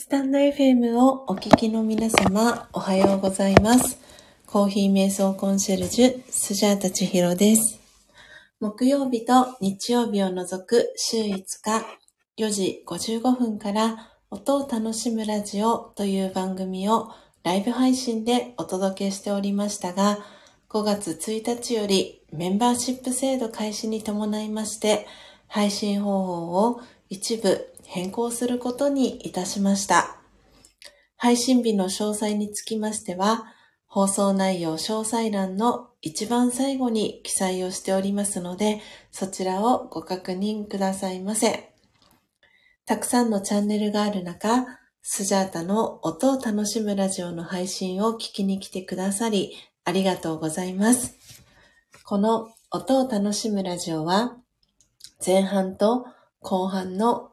スタンド FM をお聞きの皆様、おはようございます。コーヒー瞑想コンシェルジュ、スジャータチヒロです。木曜日と日曜日を除く週5日、4時55分から音を楽しむラジオという番組をライブ配信でお届けしておりましたが、5月1日よりメンバーシップ制度開始に伴いまして、配信方法を一部変更することにいたしました。配信日の詳細につきましては、放送内容詳細欄の一番最後に記載をしておりますので、そちらをご確認くださいませ。たくさんのチャンネルがある中、スジャータの音を楽しむラジオの配信を聞きに来てくださり、ありがとうございます。この音を楽しむラジオは、前半と後半の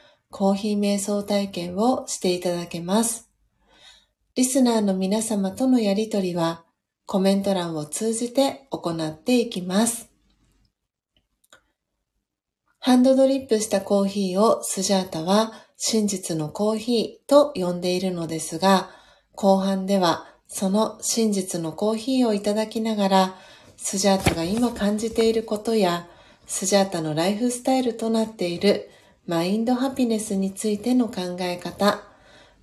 コーヒー瞑想体験をしていただけます。リスナーの皆様とのやりとりは、コメント欄を通じて行っていきます。ハンドドリップしたコーヒーをスジャータは真実のコーヒーと呼んでいるのですが、後半ではその真実のコーヒーをいただきながら、スジャータが今感じていることや、スジャータのライフスタイルとなっているマインドハピネスについての考え方、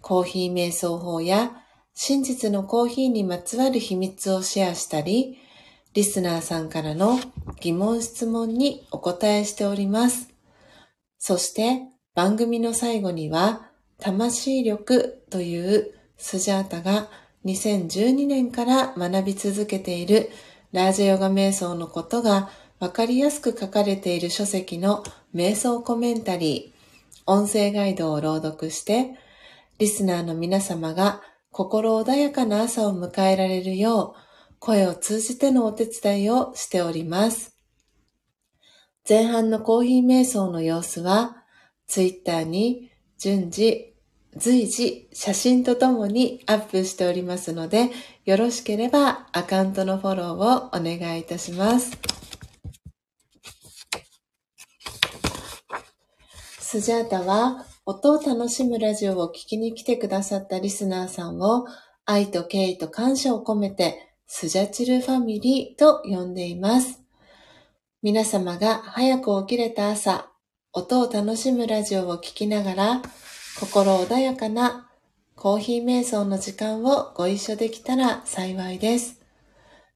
コーヒー瞑想法や真実のコーヒーにまつわる秘密をシェアしたり、リスナーさんからの疑問質問にお答えしております。そして番組の最後には、魂力というスジャータが2012年から学び続けているラージヨガ瞑想のことがわかりやすく書かれている書籍の瞑想コメンタリー、音声ガイドを朗読して、リスナーの皆様が心穏やかな朝を迎えられるよう、声を通じてのお手伝いをしております。前半のコーヒー瞑想の様子は、ツイッターに順次、随時写真とともにアップしておりますので、よろしければアカウントのフォローをお願いいたします。スジャータは音を楽しむラジオを聞きに来てくださったリスナーさんを愛と敬意と感謝を込めてスジャチルファミリーと呼んでいます。皆様が早く起きれた朝、音を楽しむラジオを聞きながら心穏やかなコーヒー瞑想の時間をご一緒できたら幸いです。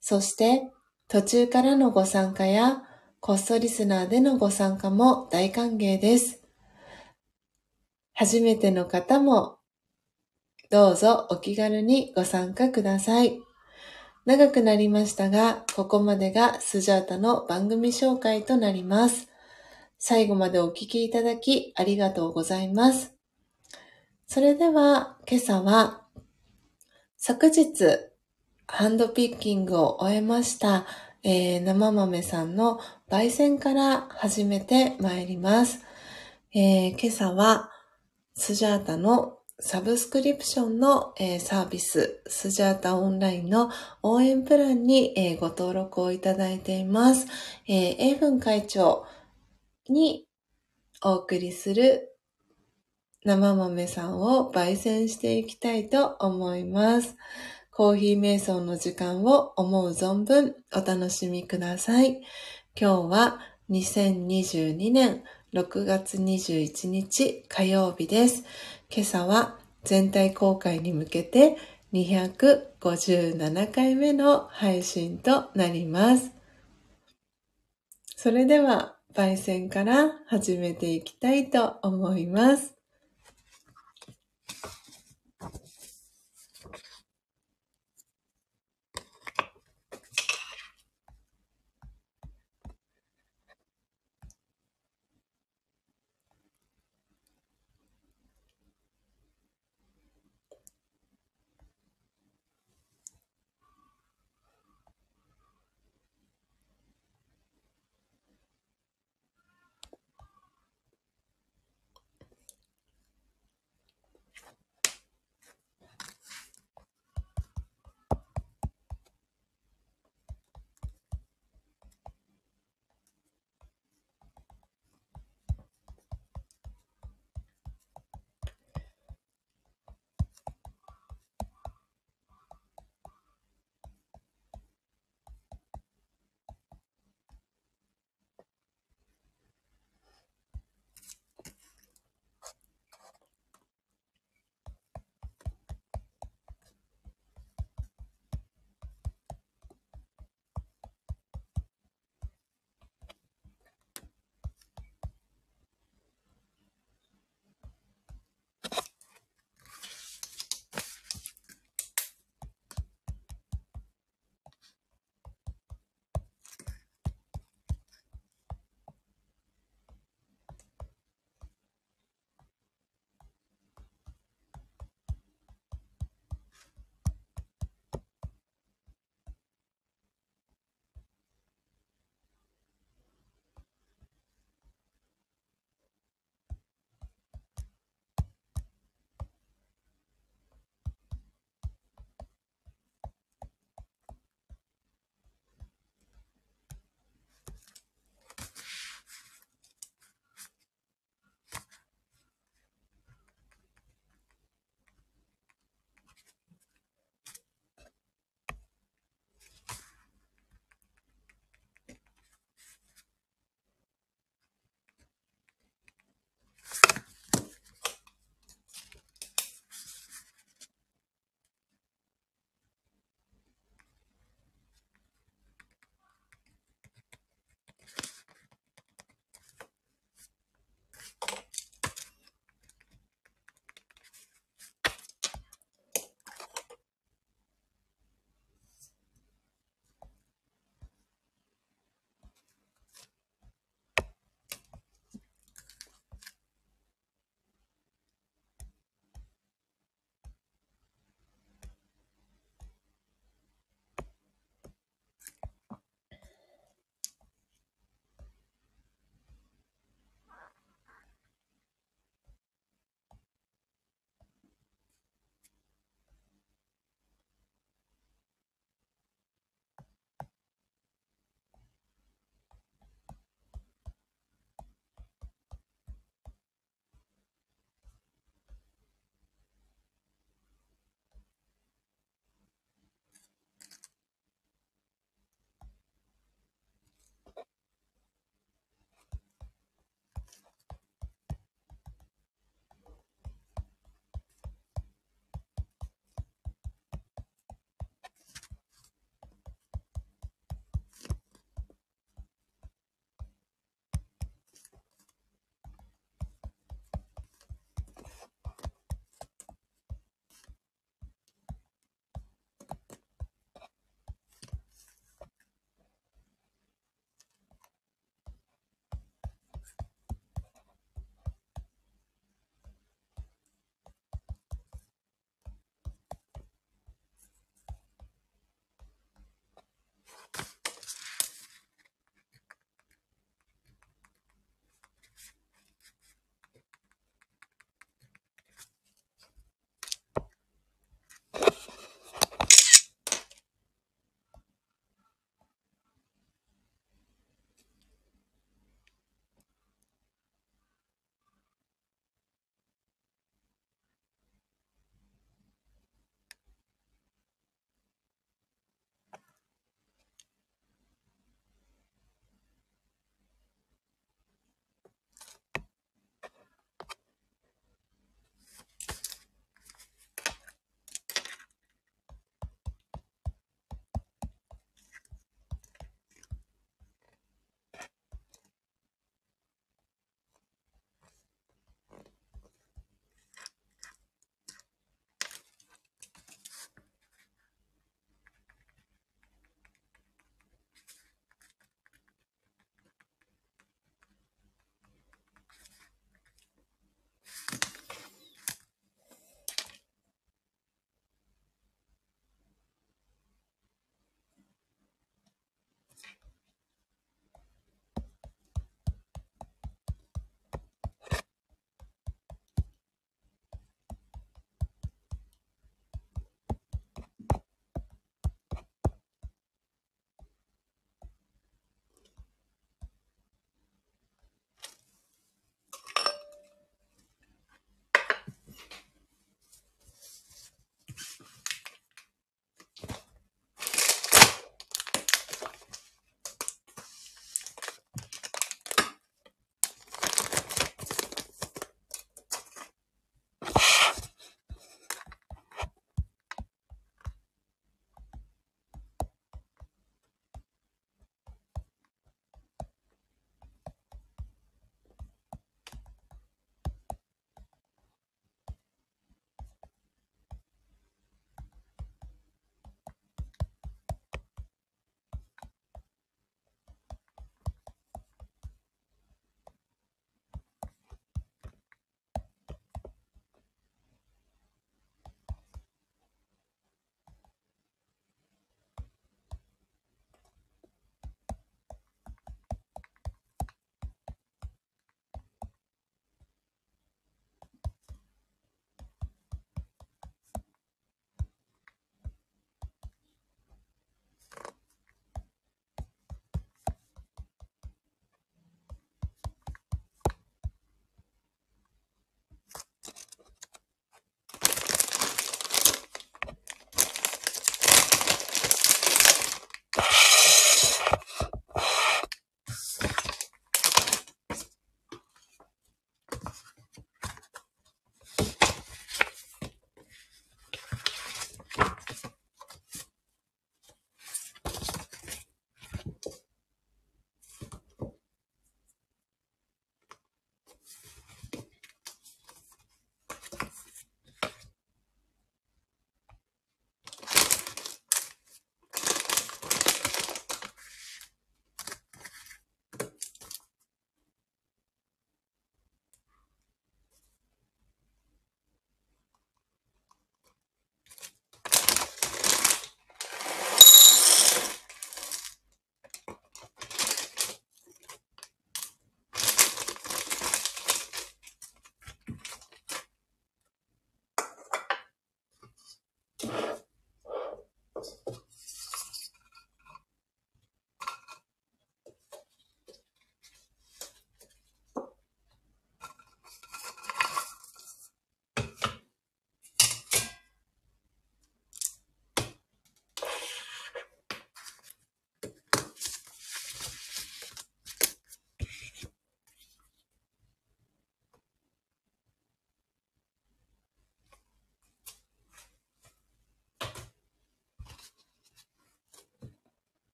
そして途中からのご参加やコストリスナーでのご参加も大歓迎です。初めての方もどうぞお気軽にご参加ください。長くなりましたが、ここまでがスジャータの番組紹介となります。最後までお聞きいただきありがとうございます。それでは今朝は昨日ハンドピッキングを終えました、えー生豆さんの焙煎から始めてまいります。えー今朝はスジャータのサブスクリプションの、サービス、スジャータオンラインの応援プランに、ご登録をいただいています。えー、英文会長にお送りする生豆さんを焙煎していきたいと思います。コーヒー瞑想の時間を思う存分お楽しみください。今日は2022年6月21日火曜日です。今朝は全体公開に向けて257回目の配信となります。それでは、焙煎から始めていきたいと思います。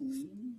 うん。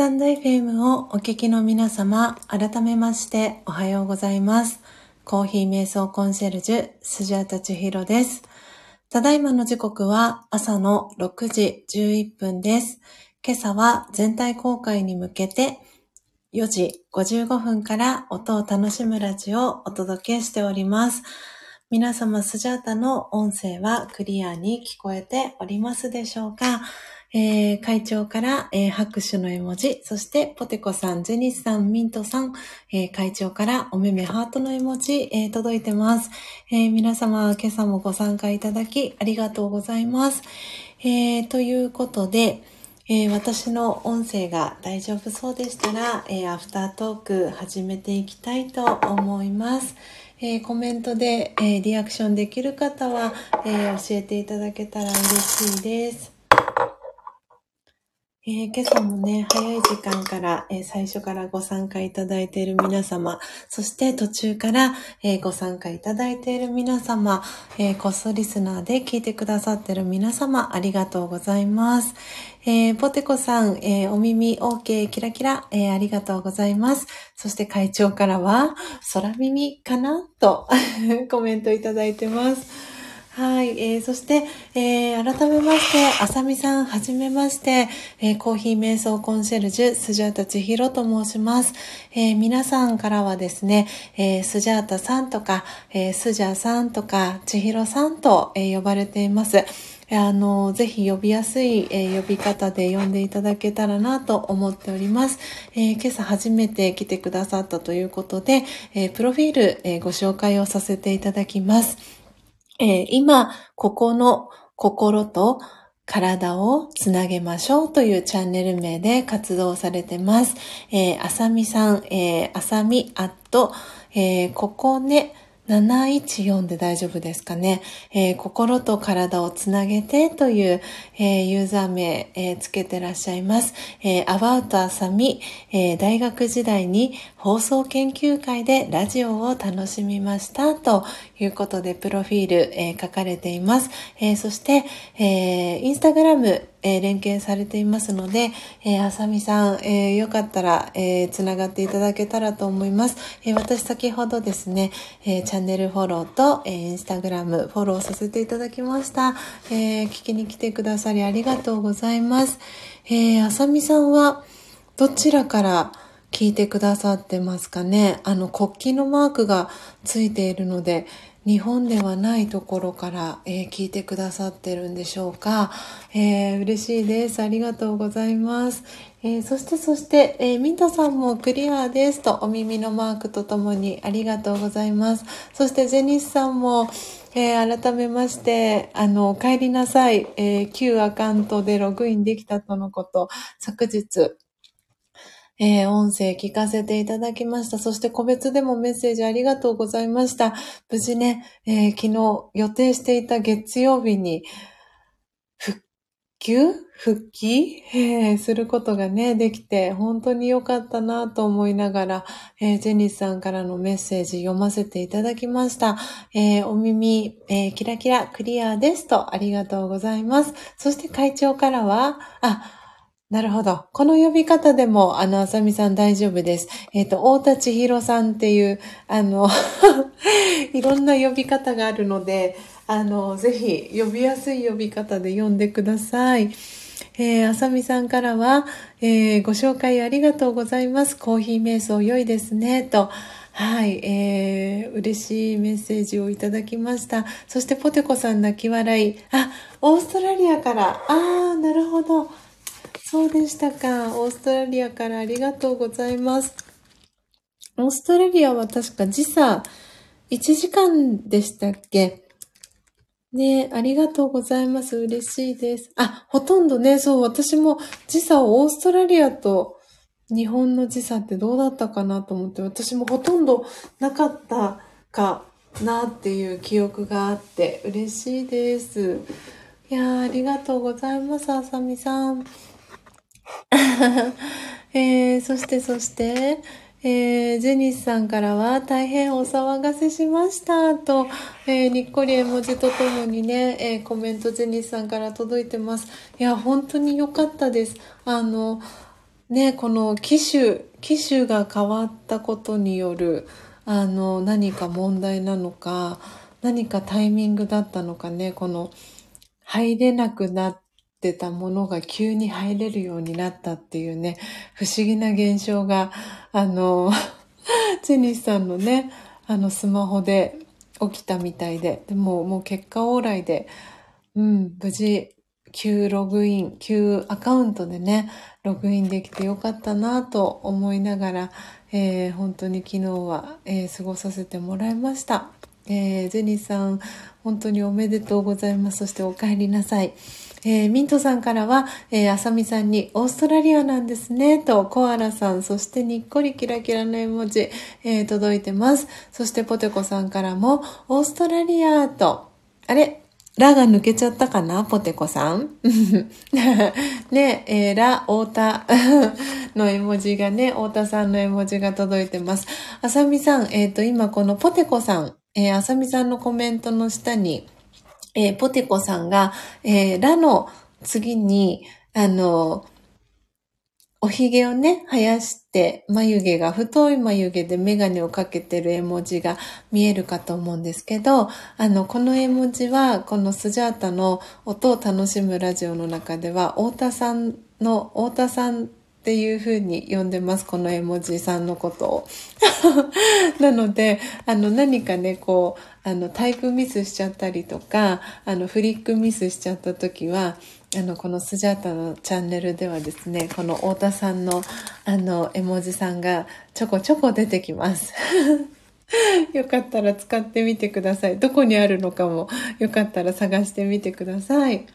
タンド FM をお聞きの皆様、改めましておはようございます。コーヒー瞑想コンシェルジュ、スジャータチヒロです。ただいまの時刻は朝の6時11分です。今朝は全体公開に向けて4時55分から音を楽しむラジオをお届けしております。皆様、スジャータの音声はクリアに聞こえておりますでしょうか？えー、会長から、えー、拍手の絵文字、そしてポテコさん、ジェニスさん、ミントさん、えー、会長からおめめハートの絵文字、えー、届いてます、えー。皆様、今朝もご参加いただきありがとうございます。えー、ということで、えー、私の音声が大丈夫そうでしたら、えー、アフタートーク始めていきたいと思います。えー、コメントで、えリアクションできる方は、え教えていただけたら嬉しいです。えー、今朝もね、早い時間から、えー、最初からご参加いただいている皆様、そして途中から、えー、ご参加いただいている皆様、えこっそリスナーで聞いてくださっている皆様、ありがとうございます。えポテコさん、えお耳 OK キラキラ、えありがとうございます。そして会長からは、空耳かな？と コメントいただいてます。はい、えー、そして、えー、改めまして、あさみさん、はじめまして、えー、コーヒー瞑想コンシェルジュ、スジャータ千尋と申します。えー、皆さんからはですね、えー、スジャータさんとか、えー、スジャーさんとか、千尋さんと、えー、呼ばれています。あの、ぜひ呼びやすい、えー、呼び方で呼んでいただけたらなと思っております。えー、今朝初めて来てくださったということで、えー、プロフィール、えご紹介をさせていただきます。えー、今、ここの心と体をつなげましょうというチャンネル名で活動されてます。えー、あさみさん、えー、あさみアット、えー、ここね、714で大丈夫ですかね。えー、心と体をつなげてという、えー、ユーザー名、えー、つけてらっしゃいます。えー、アバウトあさみ、え大学時代に放送研究会でラジオを楽しみましたということでプロフィール、え書かれています。えそして、えインスタグラム、えー、連携されていますので、えー、あさみさん、えー、よかったら、えー、つながっていただけたらと思います。えー、私先ほどですね、えー、チャンネルフォローと、えー、インスタグラムフォローさせていただきました。えー、聞きに来てくださりありがとうございます。えー、あさみさんはどちらから聞いてくださってますかね？あの国旗のマークがついているので、日本ではないところから、えー、聞いてくださってるんでしょうか、えー、嬉しいです。ありがとうございます。えー、そしてそして、え、ミントさんもクリアですとお耳のマークとともにありがとうございます。そしてジェニスさんも、え、改めまして、あの、帰りなさい、えー、旧アカウントでログインできたとのこと、昨日、えー、音声聞かせていただきました。そして個別でもメッセージありがとうございました。無事ね、えー、昨日予定していた月曜日に復旧？復帰、えー、することがね、できて、本当に良かったなと思いながら、え、ジェニスさんからのメッセージ読ませていただきました。え、お耳、えキラキラクリアですと、ありがとうございます。そして会長からは、あ、なるほど。この呼び方でも、あの、あさみさん大丈夫です。えっ、ー、と、大田千尋さんっていう、あの いろんな呼び方があるので、あの、ぜひ、呼びやすい呼び方で呼んでください。えー、あさみさんからは、えー、ご紹介ありがとうございます。コーヒー瞑想良いですね、と。はい、えー、嬉しいメッセージをいただきました。そして、ポテコさん泣き笑い。あ、オーストラリアから。あー、なるほど。そうでしたか。オーストラリアからありがとうございます。オーストラリアは確か時差1時間でしたっけねありがとうございます。嬉しいです。あ、ほとんどね、そう、私も時差をオーストラリアと日本の時差ってどうだったかなと思って、私もほとんどなかったかなっていう記憶があって嬉しいです。いや、ありがとうございます、あさみさん。えー、そしてそして、えー、ジェニスさんからは大変お騒がせしましたと、えー、にっこり絵文字とともにね、えー、コメントジェニスさんから届いてます。いや、本当に良かったです。あの、ね、この機種、機種が変わったことによる、あの、何か問題なのか、何かタイミングだったのかね、この、入れなくなってたものが急に入れるようになったっていうね、不思議な現象が、あの、ジェニスさんのね、あの、スマホで起きたみたいで、でも、もう結果往来で、うん、無事、旧ログイン、旧アカウントでね、ログインできてよかったなと思いながら、えー、本当に昨日は、えー、過ごさせてもらいました。えー、ジェニーさん、本当におめでとうございます。そしてお帰りなさい。えー、ミントさんからは、えー、あさみさんに、オーストラリアなんですね、と、コアラさん、そしてにっこりキラキラの絵文字、えー、届いてます。そしてポテコさんからも、オーストラリア、と、あれラが抜けちゃったかなポテコさん？ね、えー、ラ、オータ の絵文字がね、オータさんの絵文字が届いてます。あさみさん、えっ、ー、と、今このポテコさん、えー、あさみさんのコメントの下に、えー、ポテコさんが、えー、ラの次に、あの、おひげをね、生やして、眉毛が、太い眉毛でメガネをかけてる絵文字が見えるかと思うんですけど、あの、この絵文字は、このスジャータの音を楽しむラジオの中では、太田さんの、太田さんっていう風に呼んでます。この絵文字さんのことを。なので、あの、何かね、こう、あの、タイプミスしちゃったりとか、あの、フリックミスしちゃった時は、あの、このスジャータのチャンネルではですね、この太田さんの、あの、絵文字さんがちょこちょこ出てきます。よかったら使ってみてください。どこにあるのかもよかったら探してみてください。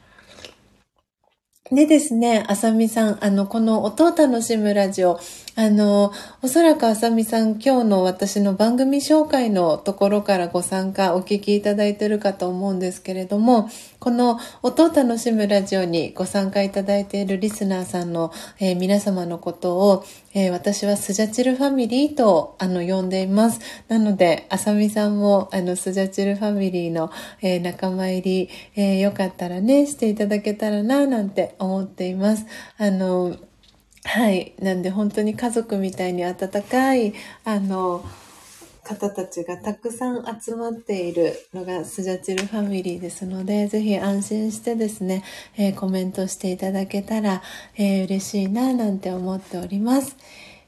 でですね、あさみさん、あの、この音を楽しむラジオ、あの、おそらくあさみさん、今日の私の番組紹介のところからご参加、お聞きいただいているかと思うんですけれども、この音を楽しむラジオにご参加いただいているリスナーさんの、えー、皆様のことを、えー、私はスジャチルファミリーと、あの、呼んでいます。なので、あさみさんも、あの、スジャチルファミリーの、えー、仲間入り、えよかったらね、していただけたらな、なんて思っています。あの、はい。なんで本当に家族みたいに温かい、あの、方たちがたくさん集まっているのがスジャチルファミリーですので、ぜひ安心してですね、えー、コメントしていただけたら、えー、嬉しいな、なんて思っております。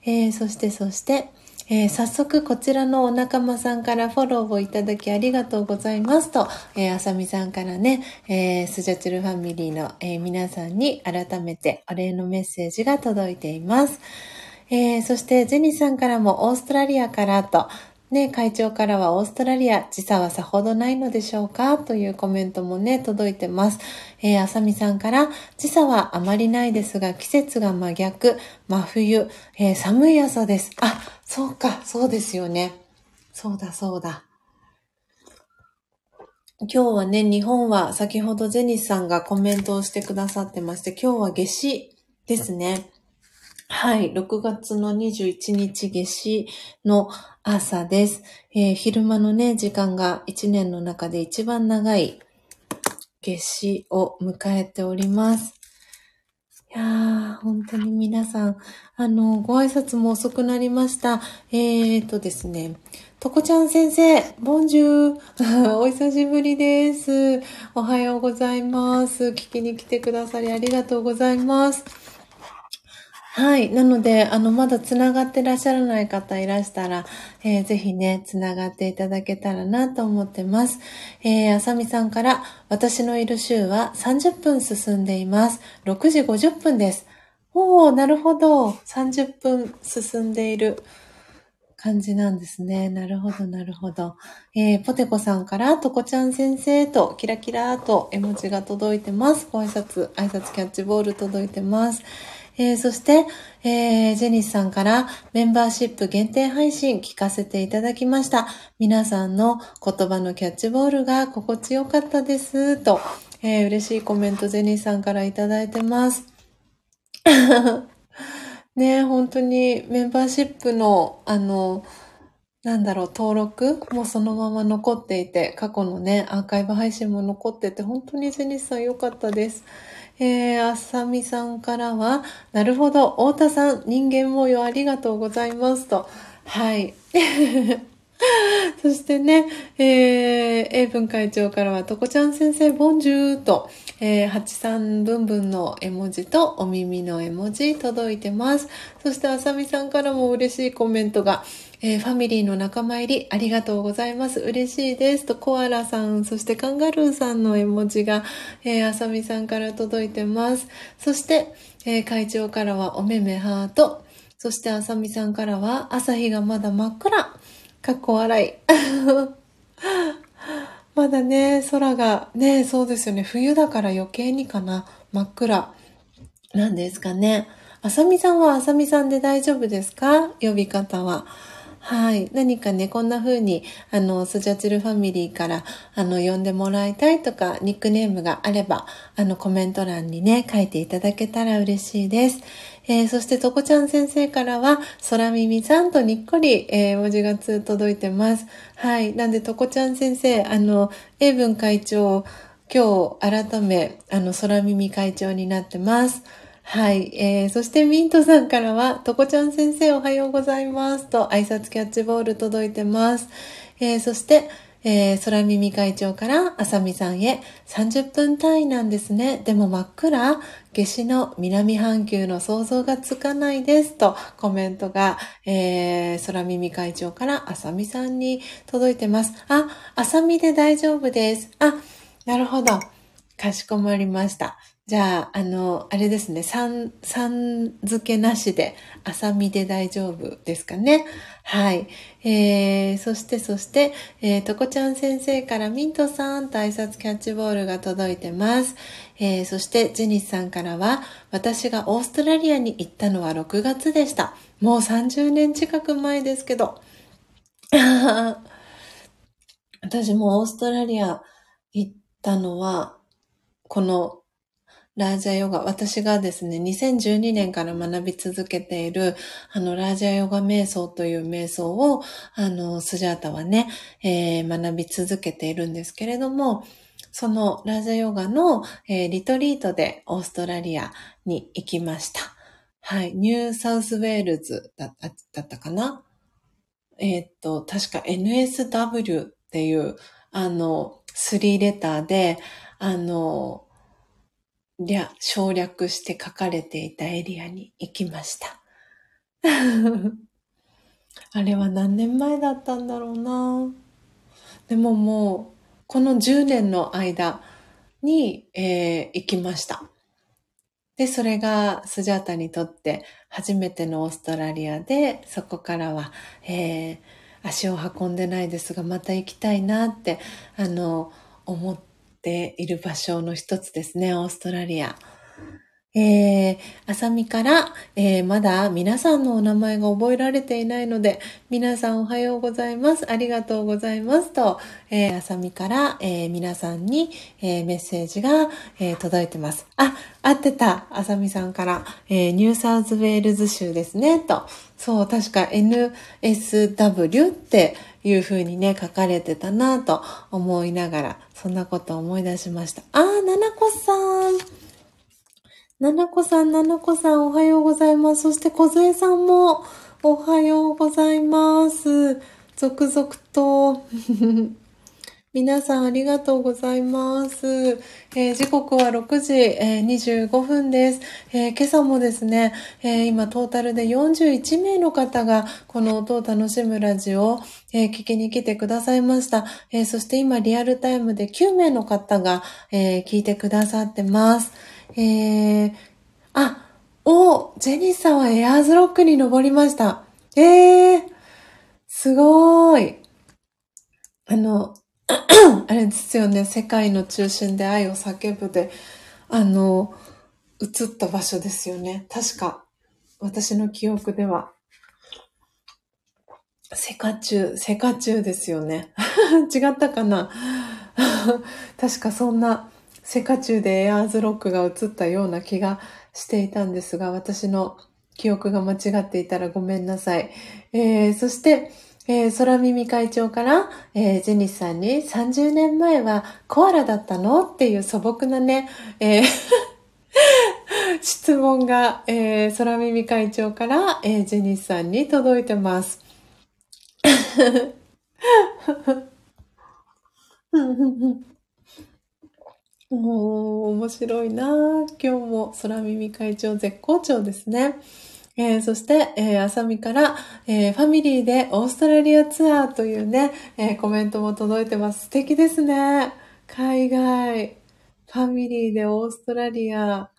えー、そして、そして、えー、早速こちらのお仲間さんからフォローをいただきありがとうございますと、えー、あさみさんからね、えー、スジャチルファミリーの、えー、皆さんに改めてお礼のメッセージが届いています。えー、そして、ジェニーさんからもオーストラリアからと、ね、会長からはオーストラリア、時差はさほどないのでしょうか？というコメントもね、届いてます。えー、あさみさんから、時差はあまりないですが、季節が真逆、真冬、えー、寒い朝です。あ、そうか、そうですよね。そうだ、そうだ。今日はね、日本は先ほどジェニスさんがコメントをしてくださってまして、今日は夏至ですね。はい、6月の21日夏至の朝です。えー、昼間のね、時間が1年の中で一番長い夏至を迎えております。いやー、本当に皆さん、あの、ご挨拶も遅くなりました。えーとですね、とこちゃん先生、ボンジュー。お久しぶりです。おはようございます。聞きに来てくださりありがとうございます。はい。なので、あの、まだ繋がってらっしゃらない方いらしたら、えー、ぜひね、繋がっていただけたらなと思ってます。えー、あさみさんから、私のいる週は30分進んでいます。6時50分です。おー、なるほど。30分進んでいる感じなんですね。なるほど、なるほど。えー、ポテコさんから、とこちゃん先生と、キラキラと絵文字が届いてます。ご挨拶、挨拶キャッチボール届いてます。えー、そして、えー、ジェニスさんからメンバーシップ限定配信聞かせていただきました。皆さんの言葉のキャッチボールが心地よかったです。と、えー、嬉しいコメントジェニスさんからいただいてます。ね本当にメンバーシップの、あの、なんだろう、登録もそのまま残っていて、過去のね、アーカイブ配信も残ってて、本当にジェニスさん良かったです。えー、あさみさんからは、なるほど、太田さん、人間模様ありがとうございますと。はい。そしてね、えー、英文会長からは、とこちゃん先生、ボンジューと、えー、八三ブンブンの絵文字とお耳の絵文字届いてます。そして、あさみさんからも嬉しいコメントが、えー、ファミリーの仲間入りありがとうございます。嬉しいです。と、コアラさん、そしてカンガルーさんの絵文字が、えー、あさみさんから届いてます。そして、えー、会長からはおめめハート。そしてあさみさんからは朝日がまだ真っ暗。かっこ笑い。まだね、空が、ね、そうですよね。冬だから余計にかな。真っ暗。なんですかね。あさみさんはあさみさんで大丈夫ですか？呼び方は。はい。何かね、こんな風に、あの、スジャチルファミリーから、あの、呼んでもらいたいとか、ニックネームがあれば、あの、コメント欄にね、書いていただけたら嬉しいです。えー、そして、とこちゃん先生からは、空耳さんとにっこり、えー、文字がつ届いてます。はい。なんで、とこちゃん先生、あの、英文会長、今日、改め、あの、空耳会長になってます。はい。えー、そしてミントさんからは、とこちゃん先生おはようございますと挨拶キャッチボール届いてます。えー、そして、えー、空耳会長からあさみさんへ30分単位なんですね。でも真っ暗夏至の南半球の想像がつかないですとコメントが、えー、空耳会長からあさみさんに届いてます。あ、あさみで大丈夫です。あ、なるほど。かしこまりました。じゃあ、あの、あれですね、さん、さん付けなしで、あさみで大丈夫ですかね。はい。えー、そして、そして、えー、とこちゃん先生からミントさんと挨拶キャッチボールが届いてます。えー、そして、ジニスさんからは、私がオーストラリアに行ったのは6月でした。もう30年近く前ですけど。私もオーストラリア行ったのは、このラージャヨガ、私がですね、2012年から学び続けている、あの、ラージャヨガ瞑想という瞑想を、あの、スジャータはね、えー、学び続けているんですけれども、そのラージャヨガの、えー、リトリートでオーストラリアに行きました。はい。ニューサウスウェールズだったかな？えー、っと、確か NSW っていう、あの、3レターで、あの、略、省略して書かれていたエリアに行きました。あれは何年前だったんだろうな。でももう、この10年の間に、えー、行きました。で、それがスジャータにとって初めてのオーストラリアで、そこからは、えー、足を運んでないですが、また行きたいなって、あの、思っている場所の一つですね、オーストラリア。えー、あさみから、えー、まだ皆さんのお名前が覚えられていないので、皆さんおはようございます。ありがとうございます。と、えー、あさみから、えー、皆さんに、えー、メッセージが、えー、届いてます。あ、合ってた。あさみさんから、えー、ニューサウスウェールズ州ですね。と、そう、確か NSW っていう風にね、書かれてたなと思いながら、そんなこと思い出しました。あー、ななこさん。ななこさん、ななこさん、おはようございます。そして、こずえさんも、おはようございます。続々と。皆さんありがとうございます。えー、時刻は6時、えー、25分です、えー、今朝もですね、え今トータルで41名の方がこの音を楽しむラジオを、え聞きに来てくださいました、えそして今リアルタイムで9名の方が、え聞いてくださってます。え、あ、お、ジェニスさんはエアーズロックに登りました。えー、すごーい。あの、あれですよね、世界の中心で愛を叫ぶで、あの、映った場所ですよね。確か、私の記憶では。セカチュウ、セカチュウですよね。違ったかな？確かそんなセカチュウでエアーズロックが映ったような気がしていたんですが、私の記憶が間違っていたらごめんなさい。えー、そして、えー、空耳会長から、えー、ジェニスさんに30年前はコアラだったの？っていう素朴なね、えー 質問が、えー、空耳会長から、えー、ジェニスさんに届いてます。もう、面白いな今日も空耳会長絶好調ですね。えー、そして、えー、あさみから、えー、ファミリーでオーストラリアツアーというね、えー、コメントも届いてます。素敵ですね。海外。ファミリーでオーストラリア。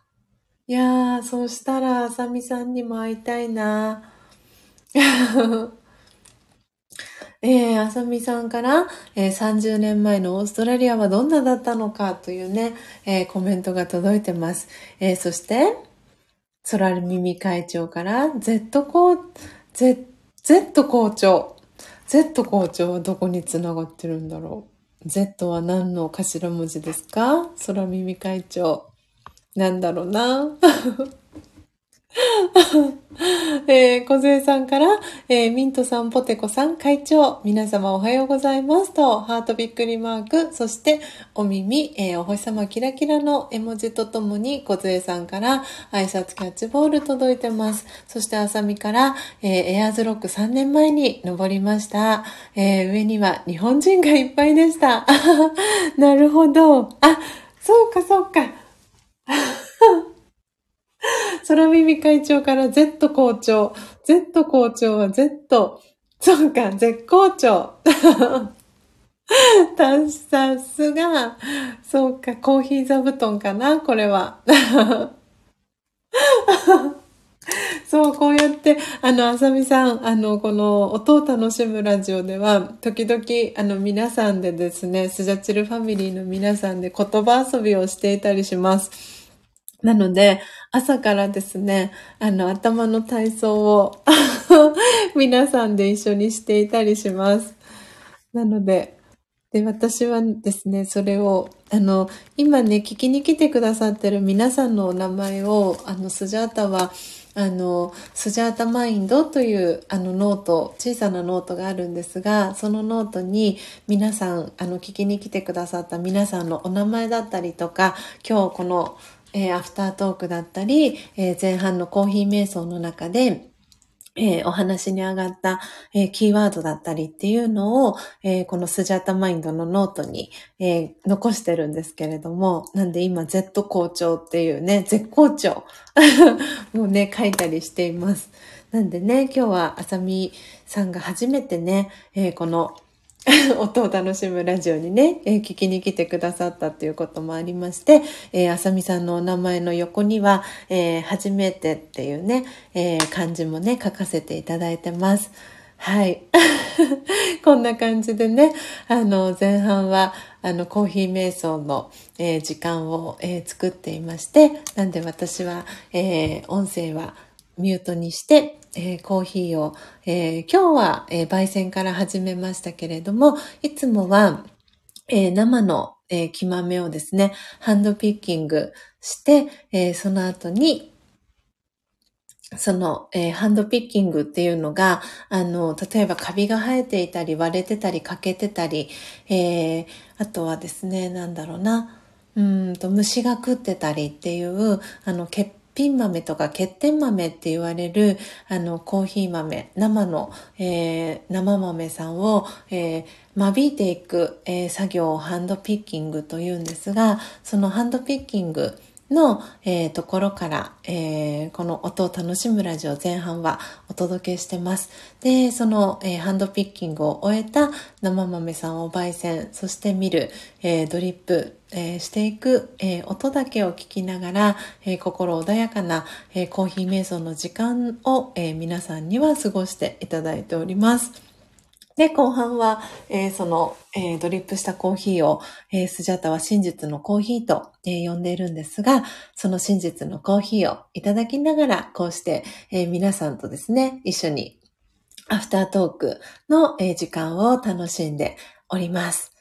いやー、そうしたら、あさみさんにも会いたいな。えー、あさみさんから、えー、30年前のオーストラリアはどんなだったのかというね、えー、コメントが届いてます。えー、そして、空耳会長から、Z 校、Z、Z 校長。Z 校長はどこにつながってるんだろう ?Z は何の頭文字ですか？空耳会長。なんだろうな？えー、小杉さんから、えー、ミントさん、ポテコさん、会長、皆様おはようございますと、ハートびっくりマーク、そして、お耳、えー、お星様キラキラの絵文字とともに、小杉さんから、挨拶キャッチボール届いてます。そして、あさみから、えー、エアーズロック3年前に登りました。えー、上には日本人がいっぱいでした。なるほど。あ、そうか、そうか。空耳会長から Z 校長。Z 校長は Z。そうか、絶好調。さすが。そうか、コーヒー座布団かな、これは。そう、こうやって、あの、あさみさん、あの、この、音を楽しむラジオでは、時々、あの、皆さんでですね、スジャチルファミリーの皆さんで言葉遊びをしていたりします。なので、朝からですね、あの、頭の体操を 皆さんで一緒にしていたりします。なので、で、私はですね、それを、あの、今ね、聞きに来てくださってる皆さんのお名前を、あの、スジャータは、あの、スジャータマインドというあのノート、小さなノートがあるんですが、そのノートに皆さん、あの、聞きに来てくださった皆さんのお名前だったりとか、今日このえー、アフタートークだったり、えー、前半のコーヒー瞑想の中で、えー、お話に上がった、えー、キーワードだったりっていうのを、えー、このスジャタマインドのノートに、え残してるんですけれども、なんで今 Z 校長っていうね、絶好調 もうね、書いたりしています。なんでね、今日はあさみさんが初めてね、えこの 音を楽しむラジオにね、えー、聞きに来てくださったっていうこともありまして、えー、あさみさんのお名前の横には、えー、初めてっていうね、えー、漢字もね、書かせていただいてます。はい。こんな感じでね、あの、前半は、あの、コーヒー瞑想の、え、時間を、え、作っていまして、なんで私は、え、音声はミュートにして、えー、コーヒーを、えー、今日は、えー、焙煎から始めましたけれども、いつもは、え生の、え木豆をですね、ハンドピッキングして、えその後に、その、えー、ハンドピッキングっていうのが、あの、例えばカビが生えていたり、割れてたり、欠けてたり、えー、あとはですね、なんだろうな、うんと、虫が食ってたりっていう、あの、欠ピン豆とか欠点豆って言われるあのコーヒー豆生の、えー、生豆さんを、えー、間引いていく、えー、作業をハンドピッキングというんですがそのハンドピッキングの、えー、ところから、えー、この音を楽しむラジオ前半はお届けしてます。で、その、えー、ハンドピッキングを終えた生豆さんを焙煎、そして見る、えドリップ、えしていく、え音だけを聞きながら、え心穏やかな、えコーヒー瞑想の時間を、え皆さんには過ごしていただいております。で、後半は、えー、その、えー、ドリップしたコーヒーを、えー、スジャタは真実のコーヒーと、え呼んでいるんですが、その真実のコーヒーをいただきながら、こうして、え皆さんとですね、一緒にアフタートークの、え時間を楽しんでおります。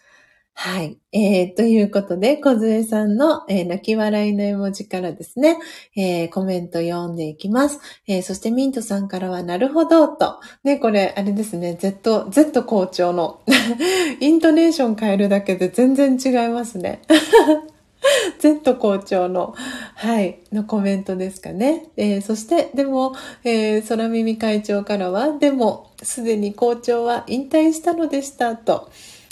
はい。えー、ということで、小杖さんの、えー、泣き笑いの絵文字からですね、えー、コメント読んでいきます。えー、そしてミントさんからは、なるほど、と。ね、これ、あれですね、Z、Z 校長の イントネーション変えるだけで全然違いますね。Z 校長の、はい、のコメントですかね。えー、そして、でも、えー、空耳会長からは、でも、すでに校長は引退したのでした、と。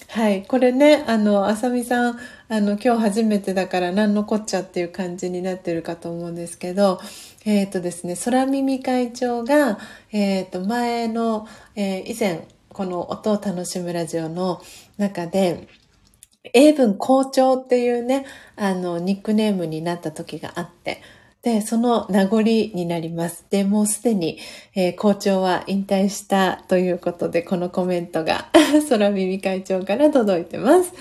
はい。これね、あの、あさみさん、あの、今日初めてだから何のこっちゃっていう感じになってるかと思うんですけど、えっ、ー、とですね、空耳会長が、えっ、ー、と、前の、えー、以前、この音を楽しむラジオの中で、英文校長っていうね、あの、ニックネームになった時があって、で、その名残になります。で、もうすでに、えー、校長は引退したということで、このコメントが 空耳会長から届いてます。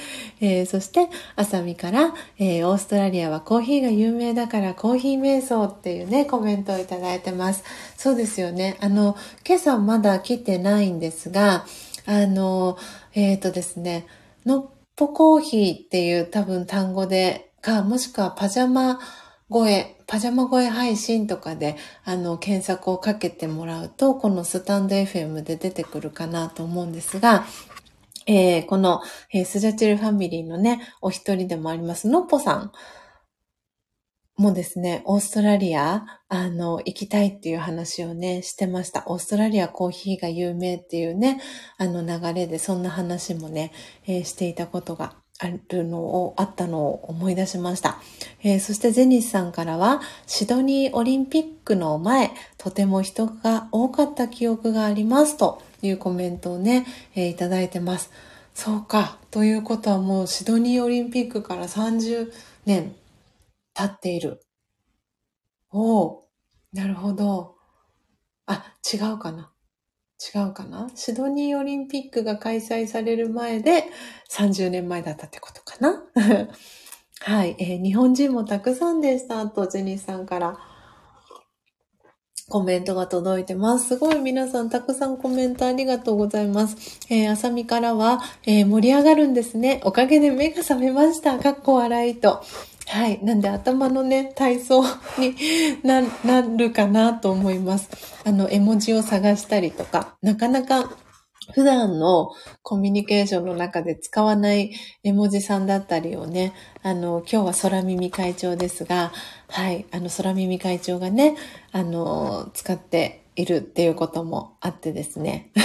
えー、そして、あさみから、えー、オーストラリアはコーヒーが有名だからコーヒー瞑想っていうね、コメントをいただいてます。そうですよね。あの、今朝まだ来てないんですが、あの、えっ、とですね、のっぽコーヒーっていう多分単語で、か、もしくはパジャマ声、パジャマ声配信とかで、あの、検索をかけてもらうと、このスタンド FM で出てくるかなと思うんですが、えー、この、えー、スジャチルファミリーのね、お一人でもあります、のっぽさんもですね、オーストラリア、あの、行きたいっていう話をね、してました。オーストラリアコーヒーが有名っていうね、あの流れでそんな話もね、えー、していたことがあるのを、あったのを思い出しました。えー、そしてゼニスさんからは、シドニーオリンピックの前、とても人が多かった記憶がありますというコメントをね、えー、いただいてます。そうか。ということはもうシドニーオリンピックから30年経っている。おお、なるほど。あ、違うかな。違うかな？シドニーオリンピックが開催される前で30年前だったってことかな？はい、えー、日本人もたくさんでした。あと、ジェニーさんからコメントが届いてます。すごい皆さんたくさんコメントありがとうございます。えー、あさみからは、えー、盛り上がるんですね。おかげで目が覚めました。かっこ笑いと。はい。なんで頭のね、体操に ななるかなと思います。あの、絵文字を探したりとか、なかなか普段のコミュニケーションの中で使わない絵文字さんだったりをね、あの、今日は空耳会長ですが、はい、あの、空耳会長がね、あの、使っているっていうこともあってですね。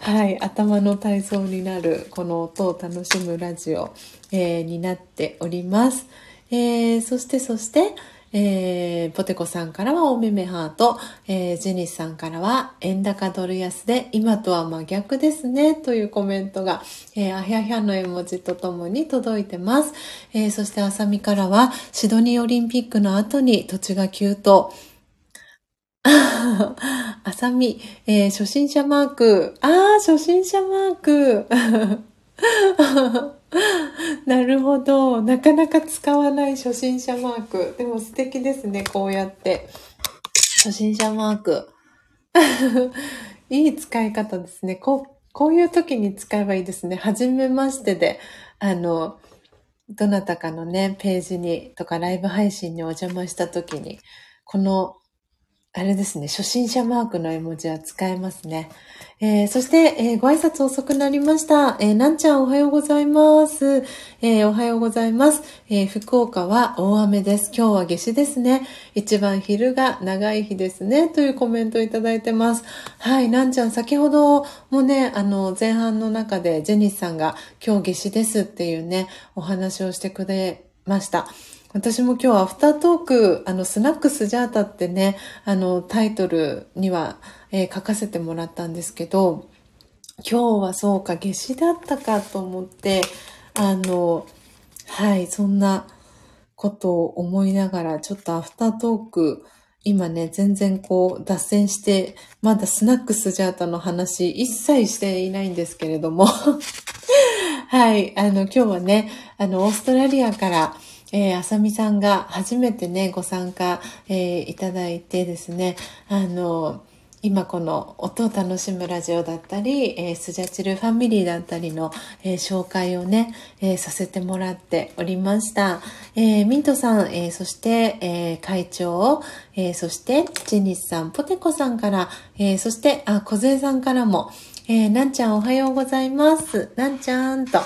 はい、頭の体操になるこの音を楽しむラジオ、えー、になっております。えー、そしてそして、えー、ポテコさんからはおめめハート、えー、ジェニスさんからは円高ドル安で今とは真逆ですねというコメントが、えー、あひゃひゃの絵文字とともに届いてます。えー、そしてあさみからはシドニーオリンピックの後に土地が急騰、あさみ、えー、初心者マーク。ああ、初心者マーク。なるほど。なかなか使わない初心者マーク。でも素敵ですね、こうやって。初心者マーク。いい使い方ですね。こう、こういう時に使えばいいですね。はじめましてで、あの、どなたかのね、ページにとかライブ配信にお邪魔した時に、このあれですね、初心者マークの絵文字は使えますね。えー、そして、えー、ご挨拶遅くなりました。えー、なんちゃんおはようございます。えおはようございます。え福岡は大雨です。今日は夏至ですね。一番昼が長い日ですね。というコメントをいただいてます。はい、なんちゃん先ほどもね、あの、前半の中でジェニスさんが今日夏至ですっていうね、お話をしてくれました。私も今日アフタートーク、あの、スナックスジャータってね、あの、タイトルには、えー、書かせてもらったんですけど、今日はそうか、夏至だったかと思って、あの、はい、そんなことを思いながら、ちょっとアフタートーク、今ね、全然こう、脱線して、まだスナックスジャータの話、一切していないんですけれども。はい、あの、今日はね、あの、オーストラリアから、えー、あさみさんが初めてね、ご参加、えー、いただいてですね、あの、今この音を楽しむラジオだったり、えー、スジャチルファミリーだったりの、えー、紹介をね、えー、させてもらっておりました。え、ミントさん、え、そして、え、会長、え、そしてジェニスさん、ポテコさんから、え、そして、あ、小杖さんからも、え、なんちゃんおはようございます。なんちゃんと、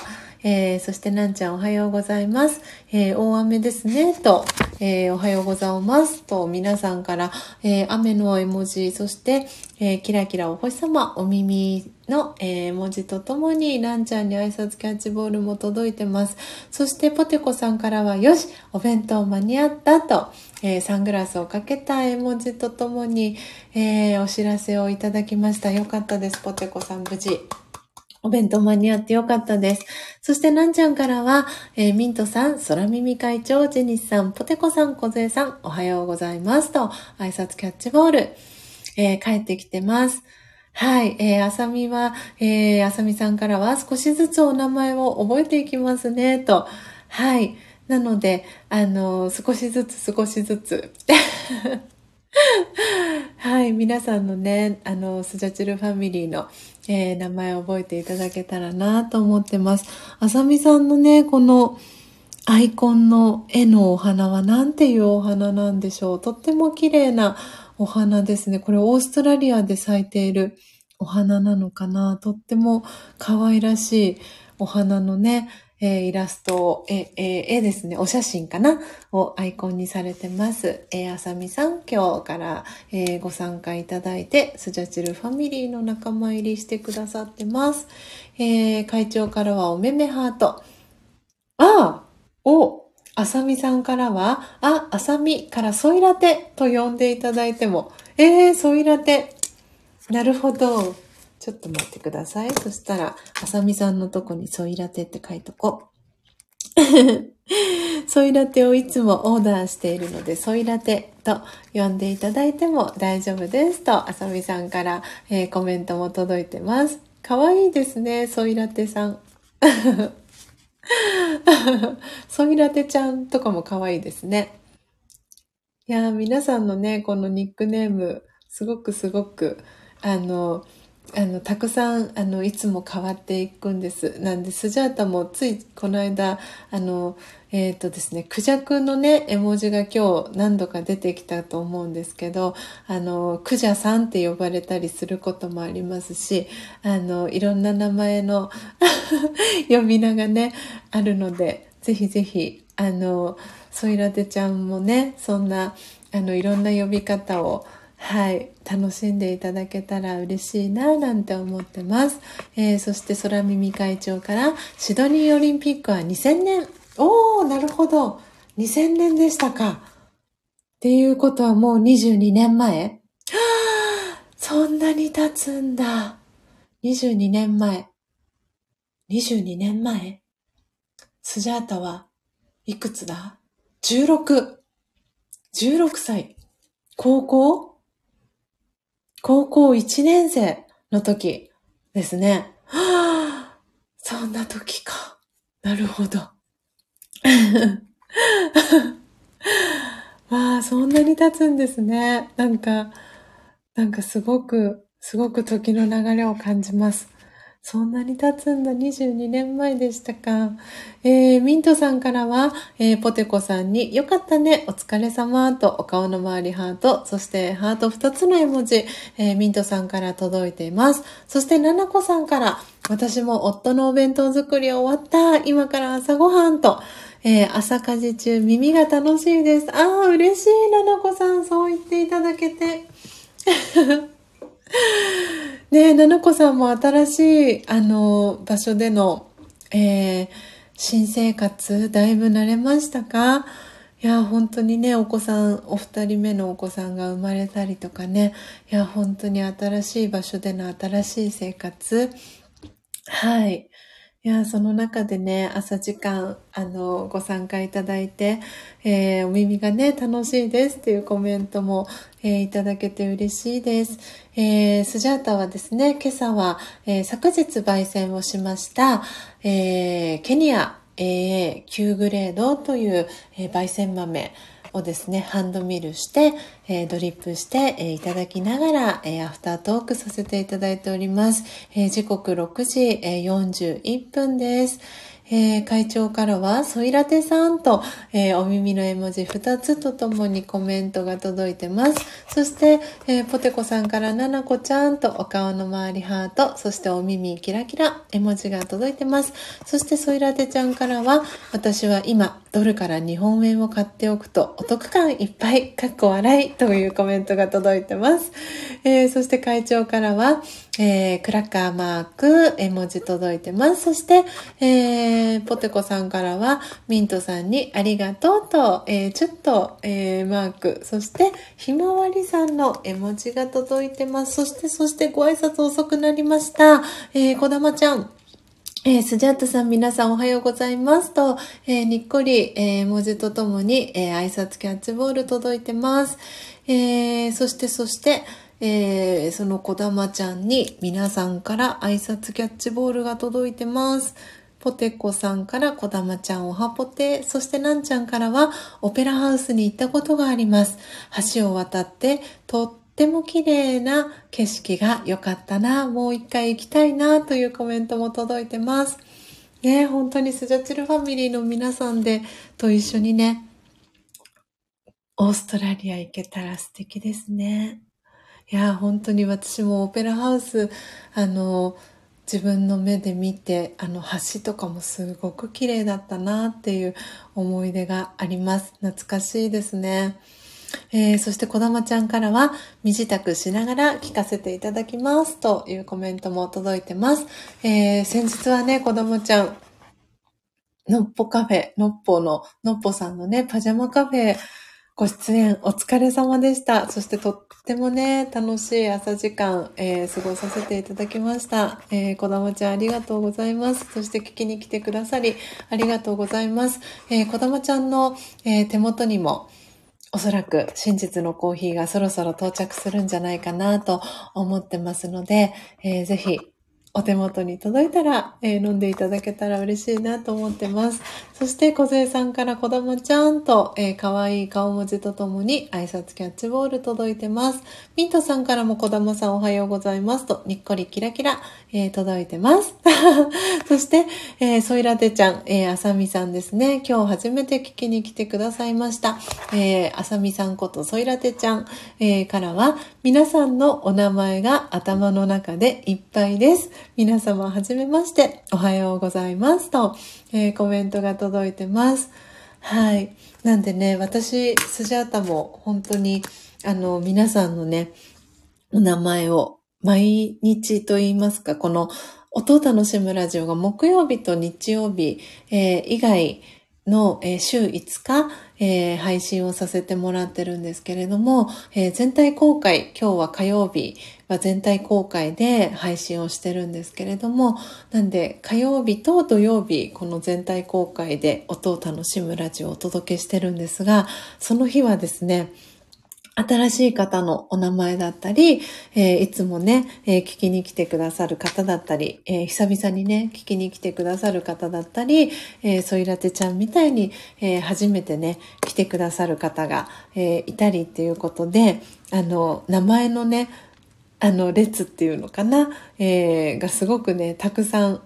えー、そしてなんちゃんおはようございます。えー、大雨ですね、と、えー、おはようございますと、皆さんから、え、雨の絵文字、そして、え、キラキラお星様、お耳の、え、文字とともに、ランちゃんに挨拶キャッチボールも届いてます。そして、ポテコさんからは、よし、お弁当間に合ったと、えー、サングラスをかけた絵文字とともに、えー、お知らせをいただきました。よかったです、ポテコさん、無事。お弁当間に合ってよかったです。そして、なんちゃんからは、えー、ミントさん、空耳会長、ジェニスさん、ポテコさん、小勢さん、おはようございますと、挨拶キャッチボール、えー、帰ってきてます。はい、えー、あさみは、えー、あさみさんからは少しずつお名前を覚えていきますね、と。はい。なので、あの、少しずつ少しずつ。はい、皆さんのね、あの、スジャチルファミリーの、えー、名前を覚えていただけたらなと思ってます。あさみさんのね、このアイコンの絵のお花は何ていうお花なんでしょう？とっても綺麗なお花ですね。これオーストラリアで咲いているお花なのかな？とっても可愛らしいお花のね、えー、イラストを、え、え絵ですね、お写真かな？をアイコンにされてます。えー、あさみさん、今日から、えー、ご参加いただいて、スジャチルファミリーの仲間入りしてくださってます。えー、会長からはおめめハート。ああおあさみさんからは、あ、あさみからソイラテと呼んでいただいても、えー、ソイラテ。なるほど。ちょっと待ってください。そしたら、あさみさんのとこにソイラテって書いとこう。ソイラテをいつもオーダーしているので、ソイラテと呼んでいただいても大丈夫ですと、あさみさんから、えー、コメントも届いてます。かわいいですね、ソイラテさん。ソイラテちゃんとかもかわいいですね。いや皆さんのね、このニックネーム、すごくすごく、あの、あの、たくさん、あの、いつも変わっていくんです。なんで、スジャータもついこの間、あの、えっ、ー、とですね、クジャクのね、絵文字が今日何度か出てきたと思うんですけど、あの、クジャさんって呼ばれたりすることもありますし、あの、いろんな名前の 呼び名がね、あるので、ぜひぜひ、あの、ソイラテちゃんもね、そんな、あの、いろんな呼び方を、はい、楽しんでいただけたら嬉しいな、なんて思ってます。えー、そして空耳会長から、シドニーオリンピックは2000年。おー、なるほど。2000年でしたか。っていうことはもう22年前はあ、そんなに経つんだ。22年前。22年前スジャータはいくつだ ?16。16歳。高校？高校1年生の時ですね。はあ、そんな時か。なるほど。わあ、そんなに経つんですね。なんか、なんかすごく、すごく時の流れを感じます。そんなに経つんだ。22年前でしたか。えー、ミントさんからは、えー、ポテコさんに、よかったね、お疲れ様と、お顔の周りハート、そしてハート2つの絵文字、えー、ミントさんから届いています。そして、ナナコさんから、私も夫のお弁当作り終わった。今から朝ごはんと、えー、朝家事中耳が楽しいです。ああ、嬉しい、ナナコさん、そう言っていただけて。ねえ、ななこさんも新しい、あの、場所での、えー、新生活、だいぶ慣れましたか？いや、本当にね、お子さん、お二人目のお子さんが生まれたりとかね、いや、本当に新しい場所での新しい生活、はい。いや、その中でね、朝時間、あの、ご参加いただいて、えー、お耳がね、楽しいですっていうコメントも、えー、いただけて嬉しいです。えー、スジャータはですね、今朝は、え昨日焙煎をしました、えケニア AA9 グレードという、え焙煎豆をですね、ハンドミルして、えドリップして、えいただきながら、えアフタートークさせていただいております。え時刻6時、え41分です。えー、会長からは、ソイラテさんと、えー、お耳の絵文字2つとともにコメントが届いてます。そして、えー、ポテコさんから、ナナコちゃんとお顔の周りハート、そしてお耳キラキラ絵文字が届いてます。そして、ソイラテちゃんからは、私は今、ドルから日本円を買っておくとお得感いっぱい、かっこ笑いというコメントが届いてます。えー、そして会長からは、えー、クラッカーマーク、絵文字届いてます。そして、えー、ポテコさんからは、ミントさんにありがとうと、えー、ちょっと、えー、マーク、そして、ひまわりさんの絵文字が届いてます。そして、そしてご挨拶遅くなりました。えー、こだまちゃん、えー、スジャータさん皆さんおはようございますと、えー、にっこり、えー、文字とともに、え挨拶キャッチボール届いてます。えそして、そして、えー、そのこだまちゃんに皆さんから挨拶キャッチボールが届いてます。ポテコさんからこだまちゃんおはぽて、そしてなんちゃんからはオペラハウスに行ったことがあります。橋を渡ってとっても綺麗な景色が良かったな、もう一回行きたいなというコメントも届いてます。ね本当にスジャチルファミリーの皆さんでと一緒にね、オーストラリア行けたら素敵ですね。いや、本当に私もオペラハウス、あの、自分の目で見て、あの橋とかもすごく綺麗だったなっていう思い出があります。懐かしいですね。えー、そしてこだまちゃんからは、身支度しながら聞かせていただきますというコメントも届いてます。えー、先日はね、こだまちゃん、のっぽカフェ、のっぽの、のっぽさんのね、パジャマカフェ、ご出演お疲れ様でした。そしてとってもね、楽しい朝時間、えー、過ごさせていただきました。えー、こだまちゃんありがとうございます。そして聞きに来てくださり、ありがとうございます。えー、こだまちゃんの、えー、手元にも、おそらく真実のコーヒーがそろそろ到着するんじゃないかなと思ってますので、えー、ぜひお手元に届いたら、えー、飲んでいただけたら嬉しいなと思ってます。そして、小杉さんから子供ちゃんと、えー、可愛い顔文字とともに挨拶キャッチボール届いてます。ミントさんからも子供さんおはようございますと、にっこりキラキラ、えー、届いてます。そして、えー、ソイラテちゃん、えー、あさみさんですね。今日初めて聞きに来てくださいました。えー、あさみさんことソイラテちゃん、えー、からは、皆さんのお名前が頭の中でいっぱいです。皆様はじめまして、おはようございますと、えー、コメントが届いてます。はい。なんでね、私、スジャータも本当に、あの、皆さんのね、お名前を毎日と言いますか、この音を楽しむラジオが木曜日と日曜日、えー、以外の、えー、週5日、えー、配信をさせてもらってるんですけれども、え、全体公開、今日は火曜日は全体公開で配信をしてるんですけれども、なんで火曜日と土曜日、この全体公開で音を楽しむラジオをお届けしてるんですが、その日はですね、新しい方のお名前だったり、えー、いつもね、えー、聞きに来てくださる方だったり、えー、久々にね、聞きに来てくださる方だったり、えソイラテちゃんみたいに、え初めてね、来てくださる方が、えいたりっていうことで、あの、名前のね、あの、列っていうのかな、えがすごくね、たくさん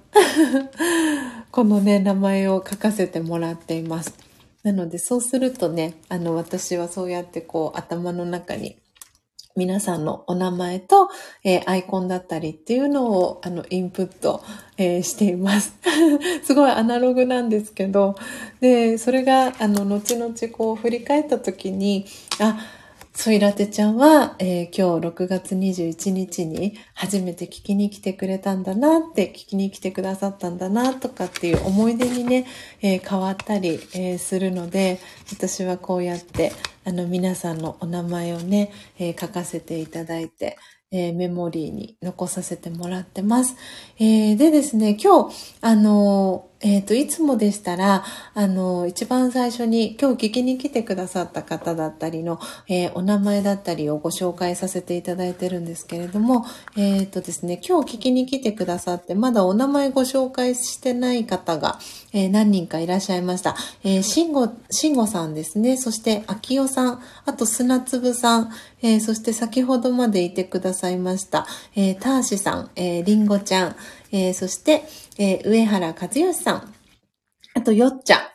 このね、名前を書かせてもらっています。なのでそうするとね、あの私はそうやってこう頭の中に皆さんのお名前と、えー、アイコンだったりっていうのをあのインプット、えー、しています。すごいアナログなんですけど、で、それがあの後々こう振り返った時に、あ、ソイラテちゃんは、えー、今日6月21日に初めて聞きに来てくれたんだなって聞きに来てくださったんだなとかっていう思い出にね、えー、変わったり、えー、するので私はこうやってあの皆さんのお名前をね、え書かせていただいて、えメモリーに残させてもらってます。えでですね、今日、あのえっ、ー、と、いつもでしたら、あの、一番最初に今日聞きに来てくださった方だったりの、えー、お名前だったりをご紹介させていただいてるんですけれども、えっ、ー、とですね、今日聞きに来てくださって、まだお名前ご紹介してない方が、え何人かいらっしゃいました。えー、しんご、しんごさんですね、そして、あきおさん、あと砂粒さん、えそして先ほどまでいてくださいました、えターシさん、えりんごちゃん、えそして、えー、上原和義さん、あと、よっちゃ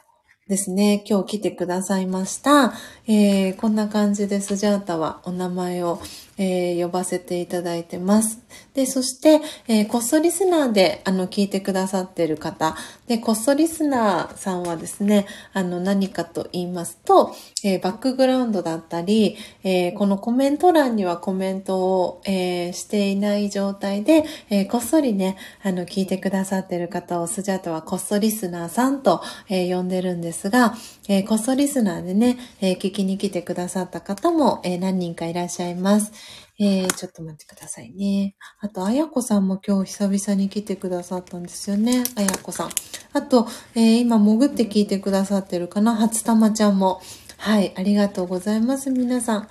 ですね。今日来てくださいました。えー、こんな感じでスジャータはお名前をえー、呼ばせていただいてます。で、そして、えー、こっそリスナーで、あの、聞いてくださってる方。で、こっそリスナーさんはですね、あの、何かと言いますと、えー、バックグラウンドだったり、えこのコメント欄にはコメントを、えしていない状態で、えこっそりね、あの、聞いてくださってる方をスジャータはこっそリスナーさんと、え呼んでるんですが、えこっそリスナーでね、え聞きに来てくださった方も、え何人かいらっしゃいます。えー、ちょっと待ってくださいね。あと、あやこさんも今日久々に来てくださったんですよね。あやこさん。あと、えー、今潜って聞いてくださってるかな？初玉ちゃんも。はい、ありがとうございます、皆さん。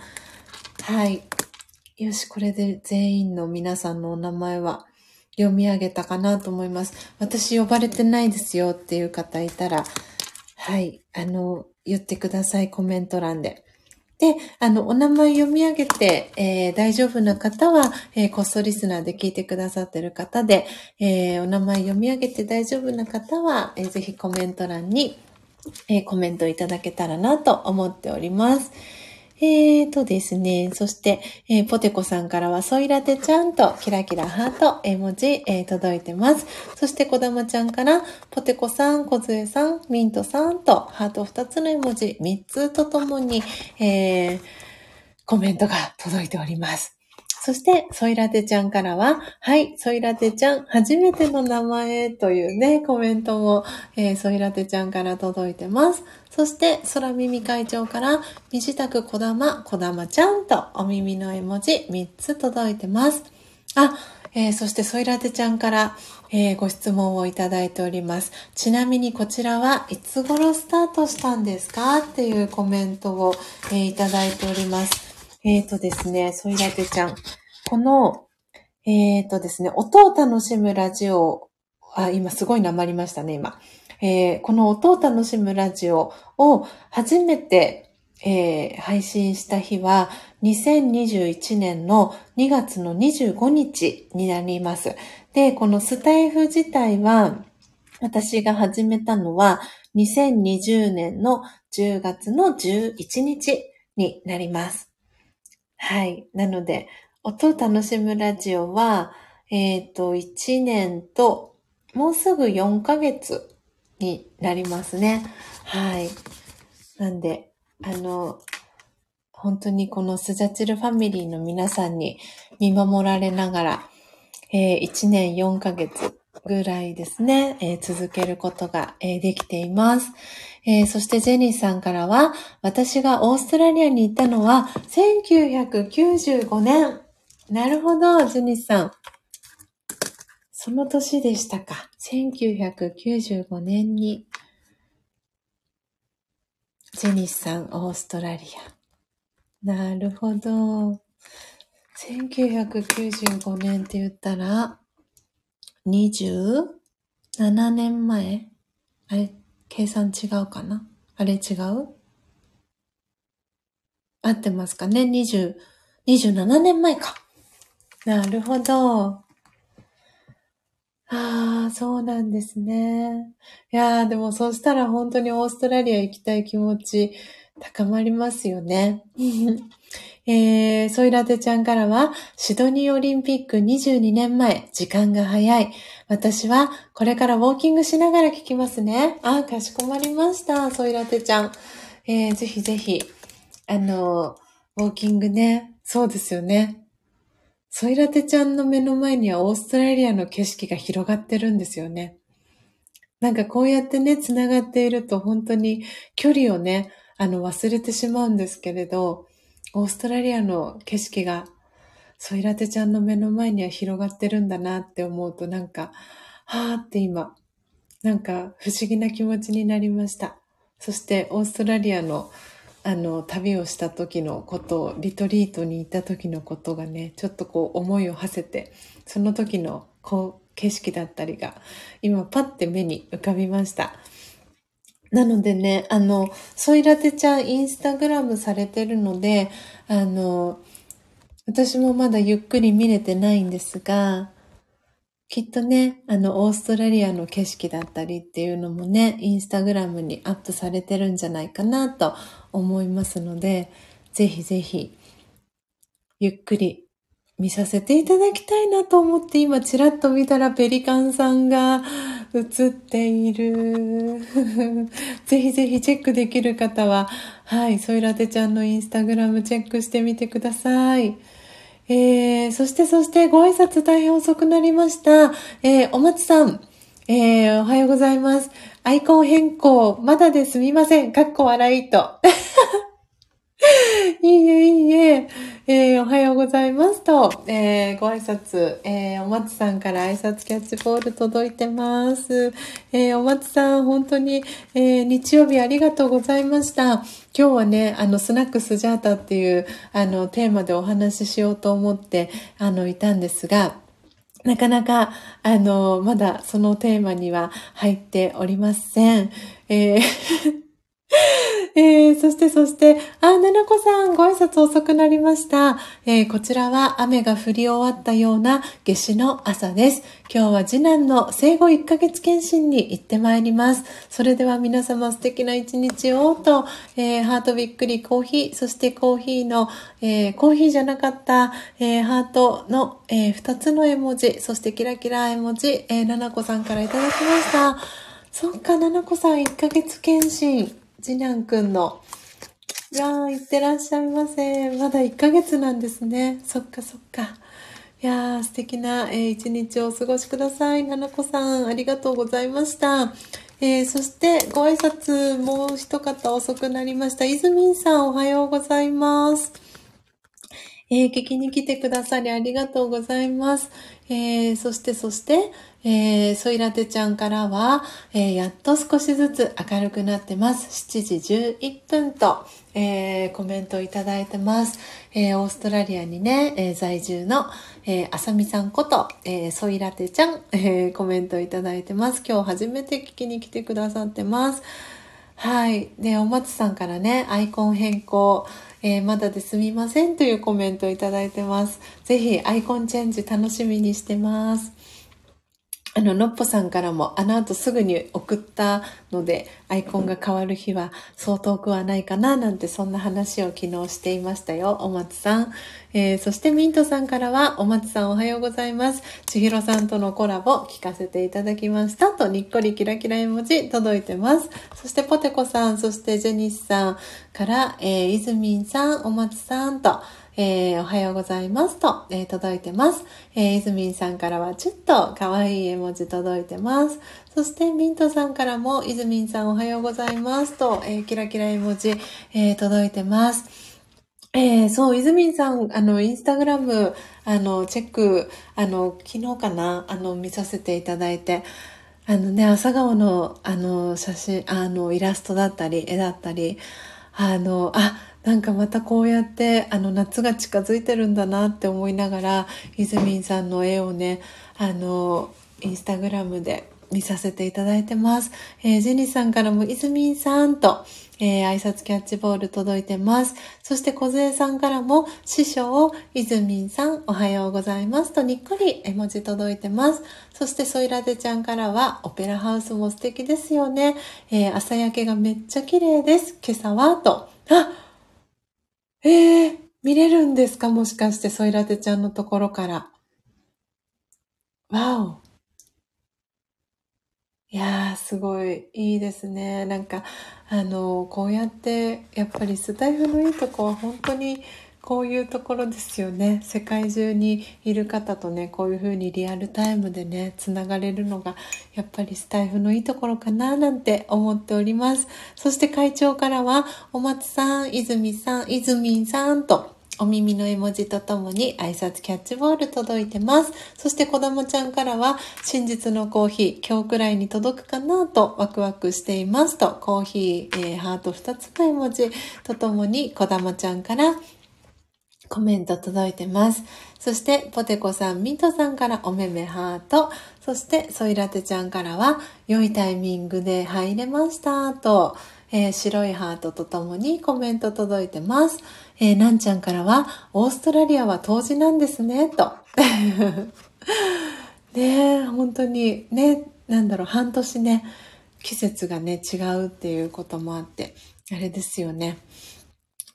はい。よし、これで全員の皆さんのお名前は読み上げたかなと思います。私呼ばれてないですよっていう方いたら、はい、あの、言ってください、コメント欄で。で、あの、お名前読み上げて、えー、大丈夫な方は、えー、こっそリスナーで聞いてくださってる方で、えー、お名前読み上げて大丈夫な方は、えぜひコメント欄に、えコメントいただけたらなと思っております。えーとですね、そして、えー、ポテコさんからは、ソイラテちゃんとキラキラハート絵文字、えー、届いてます。そして、こだまちゃんから、ポテコさん、コズエさん、ミントさんと、ハート2つの絵文字3つとともに、えー、コメントが届いております。そして、ソイラテちゃんからは、はい、ソイラテちゃん、初めての名前というね、コメントも、えー、ソイラテちゃんから届いてます。そして、空耳会長から、身支度こだま、こだまちゃんとお耳の絵文字3つ届いてます。あ、えー、そしてソイラテちゃんから、えー、ご質問をいただいております。ちなみにこちらはいつ頃スタートしたんですか？っていうコメントを、えー、いただいております。えっ、ー、とですね、ソイラテちゃん。この、えっ、とですね、音を楽しむラジオ、あ、今すごいなまりましたね、今。えー、この音を楽しむラジオを初めて、えー、配信した日は2021年の2月の25日になります。で、このスタイフ自体は私が始めたのは2020年の10月の11日になります。はい。なので、音を楽しむラジオは、えっ、ー、と、1年と、もうすぐ4ヶ月になりますね。はい。なんで、あの、本当にこのスジャチルファミリーの皆さんに見守られながら、えー、1年4ヶ月ぐらいですね、えー、続けることが、えー、できています。えー、そしてジェニーさんからは、私がオーストラリアに行ったのは1995年。なるほど、ジェニーさん。その年でしたか。1995年に、ジェニスさん、オーストラリア。なるほど。1995年って言ったら、27年前？あれ、計算違うかな？あれ違う？合ってますかね ?20、27年前か。なるほど。ああ、そうなんですね。いやー、でもそしたら本当にオーストラリア行きたい気持ち高まりますよね。えー、ソイラテちゃんからは、シドニーオリンピック22年前、時間が早い。私はこれからウォーキングしながら聞きますね。あ、かしこまりました、ソイラテちゃん。えー、ぜひぜひ、あの、ウォーキングね。そうですよね。ソイラテちゃんの目の前にはオーストラリアの景色が広がってるんですよね。なんかこうやってね、繋がっていると本当に距離をね、あの忘れてしまうんですけれど、オーストラリアの景色がソイラテちゃんの目の前には広がってるんだなって思うとなんか、はーって今、なんか不思議な気持ちになりました。そしてオーストラリアのあの旅をした時のこと、リトリートに行った時のことがね、ちょっとこう思いを馳せて、その時のこう景色だったりが今パッて目に浮かびました。なのでね、あの、ソイラテちゃんインスタグラムされてるので、あの、私もまだゆっくり見れてないんですが、きっとね、あの、オーストラリアの景色だったりっていうのもね、インスタグラムにアップされてるんじゃないかなと思いますので、ぜひぜひ、ゆっくり見させていただきたいなと思って今ちらっと見たらペリカンさんが映っている。ぜひぜひチェックできる方は、はい、ソイラテちゃんのインスタグラムチェックしてみてください。えー、そしてそしてご挨拶大変遅くなりました。えー、お松さん、えー、おはようございます。アイコン変更、まだですみません。かっこ笑いと。いいえ、いいえ。えー、おはようございますと、えー、ご挨拶、えー、お松さんから挨拶キャッチボール届いてます。えー、お松さん、本当に、え、日曜日ありがとうございました。今日はね、あの、スナックスジャータっていう、あの、テーマでお話ししようと思って、あの、いたんですが、なかなか、あの、まだそのテーマには入っておりません。えー えー、そしてそして、あ、ななこさん、ご挨拶遅くなりました。えー、こちらは雨が降り終わったような夏至の朝です。今日は次男の生後1ヶ月検診に行ってまいります。それでは皆様素敵な一日をと、えー、ハートびっくりコーヒー、そしてコーヒーの、えコーヒーじゃなかった、えハートの、え2つの絵文字、そしてキラキラ絵文字、えななこさんからいただきました。そっか、ななこさん1ヶ月検診。次男くんの。いやー、いってらっしゃいませ。まだ1ヶ月なんですね。そっかそっか。いやー、素敵な、えー、一日をお過ごしください。ななこさん、ありがとうございました。えー、そして、ご挨拶、もう一方遅くなりました。いずみんさん、おはようございます。えー、聞きに来てくださりありがとうございます。えー、そして、そして、えー、ソイラテちゃんからは、えー、やっと少しずつ明るくなってます。7時11分と、えー、コメントをいただいてます。えーオーストラリアにね、え在住の、えーあさみさんこと、えーソイラテちゃん、えーコメントをいただいてます。今日初めて聞きに来てくださってます。はい。で、お松さんからね、アイコン変更、えー、まだですみませんというコメントをいただいてます。ぜひアイコンチェンジ楽しみにしてます。あの、のっぽさんからも、あの後すぐに送ったので、アイコンが変わる日はそう遠くはないかな、なんてそんな話を昨日していましたよ、お松さん。えー、そしてミントさんからは、お松さんおはようございます。千尋さんとのコラボ聞かせていただきました。と、にっこりキラキラ絵文字届いてます。そしてポテコさん、そしてジェニスさんから、えー、イズミンさん、お松さんと、えー、おはようございますと、えー、届いてます。えー、いずみんさんからはちょっと可愛い絵文字届いてます。そして、ミントさんからも、いずみんさんおはようございますと、えー、キラキラ絵文字、えー、届いてます。えー、そう、いずみんさん、あの、インスタグラム、あの、チェック、あの、昨日かな、あの、見させていただいて、あのね、朝顔の、あの、写真、あの、イラストだったり、絵だったり、あの、あ、なんかまたこうやってあの夏が近づいてるんだなって思いながらイズミンさんの絵をねあのインスタグラムで見させていただいてます。えー、ジェニーさんからもイズミンさんと、えー、挨拶キャッチボール届いてます。そして小杖さんからも師匠イズミンさんおはようございますとにっこり絵文字届いてます。そしてソイラテちゃんからはオペラハウスも素敵ですよね。えー、朝焼けがめっちゃ綺麗です。今朝はと。あえー、見れるんですか？もしかして、ソイラテちゃんのところから。わお。いやー、すごいいいですね。なんか、あの、こうやって、やっぱりスタイフのいいとこは本当にこういうところですよね。世界中にいる方とね、こういうふうにリアルタイムでね、つながれるのが、やっぱりスタイフのいいところかな、なんて思っております。そして会長からは、お松さん、泉さん、泉さんと、お耳の絵文字とともに挨拶キャッチボール届いてます。そして子供ちゃんからは、真実のコーヒー、今日くらいに届くかなとワクワクしていますと、コーヒー、えー、ハート2つの絵文字とともに子供ちゃんからコメント届いてます。そして、ポテコさん、ミントさんからおめめハート。そして、ソイラテちゃんからは、良いタイミングで入れましたと、えー、白いハートとともにコメント届いてます。えー、なんちゃんからは、オーストラリアは冬至なんですね、と。ね本当に、ね、なんだろう、半年ね、季節がね、違うっていうこともあって、あれですよね。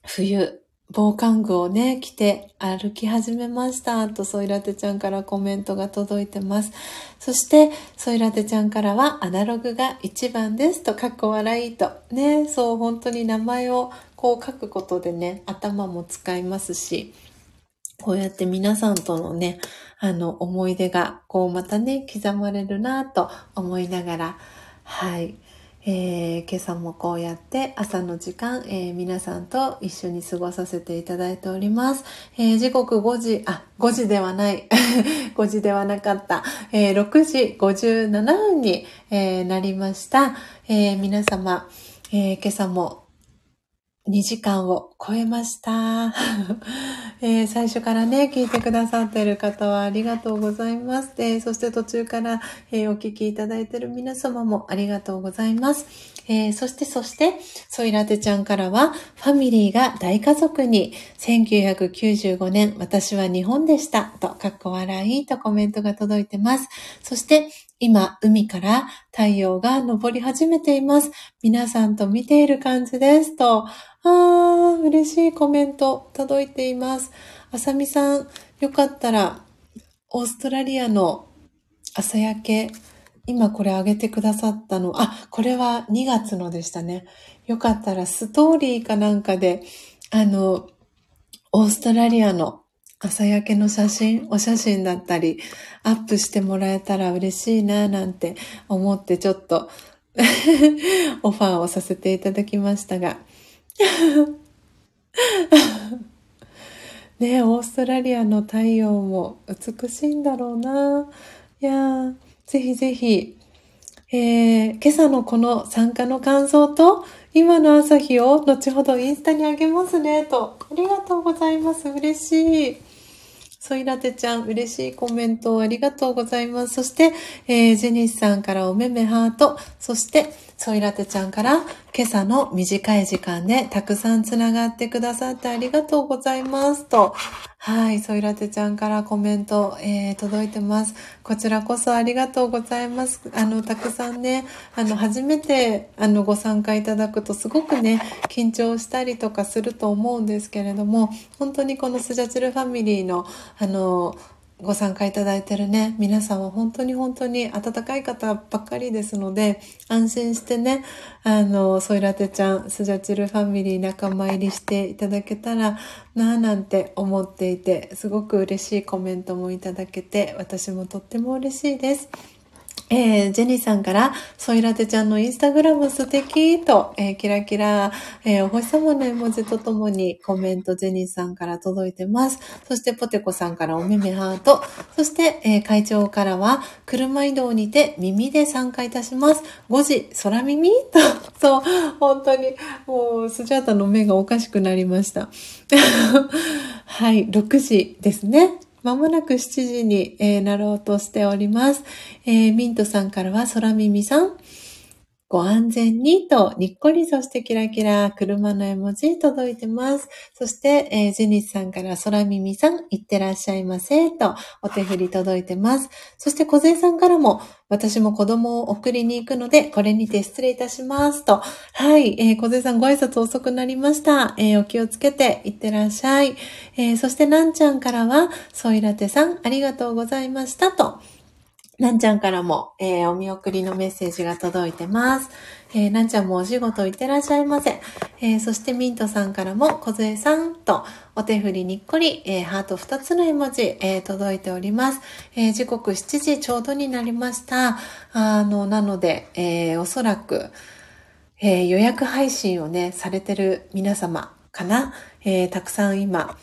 冬、防寒具をね、着て歩き始めました。と、ソイラテちゃんからコメントが届いてます。そして、ソイラテちゃんからは、アナログが一番です。と、かっこ笑いと。ね、そう、本当に名前をこう書くことでね、頭も使いますし、こうやって皆さんとのね、あの、思い出が、こうまたね、刻まれるなと思いながら、はい。えー、今朝もこうやって朝の時間、えー、皆さんと一緒に過ごさせていただいております。えー、時刻5時、あ、5時ではない。5時ではなかった。え6時57分に、えなりました。え皆様、え今朝も2時間を超えました、えー、最初からね、聞いてくださっている方はありがとうございます。えー、そして途中から、えー、お聞きいただいている皆様もありがとうございます。えそして、そして、ソイラテちゃんからは、ファミリーが大家族に、1995年、私は日本でした、と、かっこ笑いとコメントが届いてます。そして、今、海から太陽が昇り始めています。皆さんと見ている感じです。と、あー、嬉しいコメント届いています。あさみさん、よかったら、オーストラリアの朝焼け、今これあげてくださったの、あ、これは2月のでしたね。よかったらストーリーかなんかで、あの、オーストラリアの朝焼けの写真、お写真だったり、アップしてもらえたら嬉しいな、なんて思ってちょっと オファーをさせていただきましたが ねオーストラリアの太陽も美しいんだろうな。いや、ぜひぜひ、えー、今朝のこの参加の感想と、今の朝日を後ほどインスタにあげますね、と。ありがとうございます。嬉しい。ソイラテちゃん、嬉しいコメントをありがとうございます。そして、えー、ジェニスさんからおめめハート、そして、ソイラテちゃんから今朝の短い時間でたくさんつながってくださってありがとうございますと。はい、ソイラテちゃんからコメント、えー、届いてます。こちらこそありがとうございます。あの、たくさんね、あの、初めて、あの、ご参加いただくとすごくね、緊張したりとかすると思うんですけれども、本当にこのスジャチルファミリーの、あの、ご参加いただいてるね、皆さんは本当に本当に温かい方ばっかりですので、安心してね、あの、ソイラテちゃん、スジャチルファミリー仲間入りしていただけたらなぁなんて思っていて、すごく嬉しいコメントもいただけて、私もとっても嬉しいです。えー、ジェニーさんから、ソイラテちゃんのインスタグラム素敵と、えー、キラキラ、えー、お星様の絵文字とともにコメントジェニーさんから届いてます。そしてポテコさんからおめめハート。そして、え、会長からは、車移動にて耳で参加いたします。5時、空耳？と、そう、本当に、もう、スジャータの目がおかしくなりました。はい、6時ですね。まもなく7時に、なろうとしております。えー、ミントさんからは空耳さん。ご安全にと、にっこりそしてキラキラ、車の絵文字届いてます。そして、えー、ジェニスさんから空耳さん、いってらっしゃいませ、と、お手振り届いてます。そして、小勢さんからも、私も子供を送りに行くので、これにて失礼いたします。と、はい、えー、小勢さんご挨拶遅くなりました。えー、お気をつけて、いってらっしゃい。えー、そして、なんちゃんからは、ソイラテさん、ありがとうございました。と、なんちゃんからも、えー、お見送りのメッセージが届いてます。えー、なんちゃんもお仕事行ってらっしゃいませ。えー、そしてミントさんからも、小杖さんと、お手振りにっこり、えー、ハート2つの絵文字、えー、届いております。えー、時刻7時ちょうどになりました。あの、なので、えー、おそらく、えー、予約配信をね、されてる皆様かな。えー、たくさん今、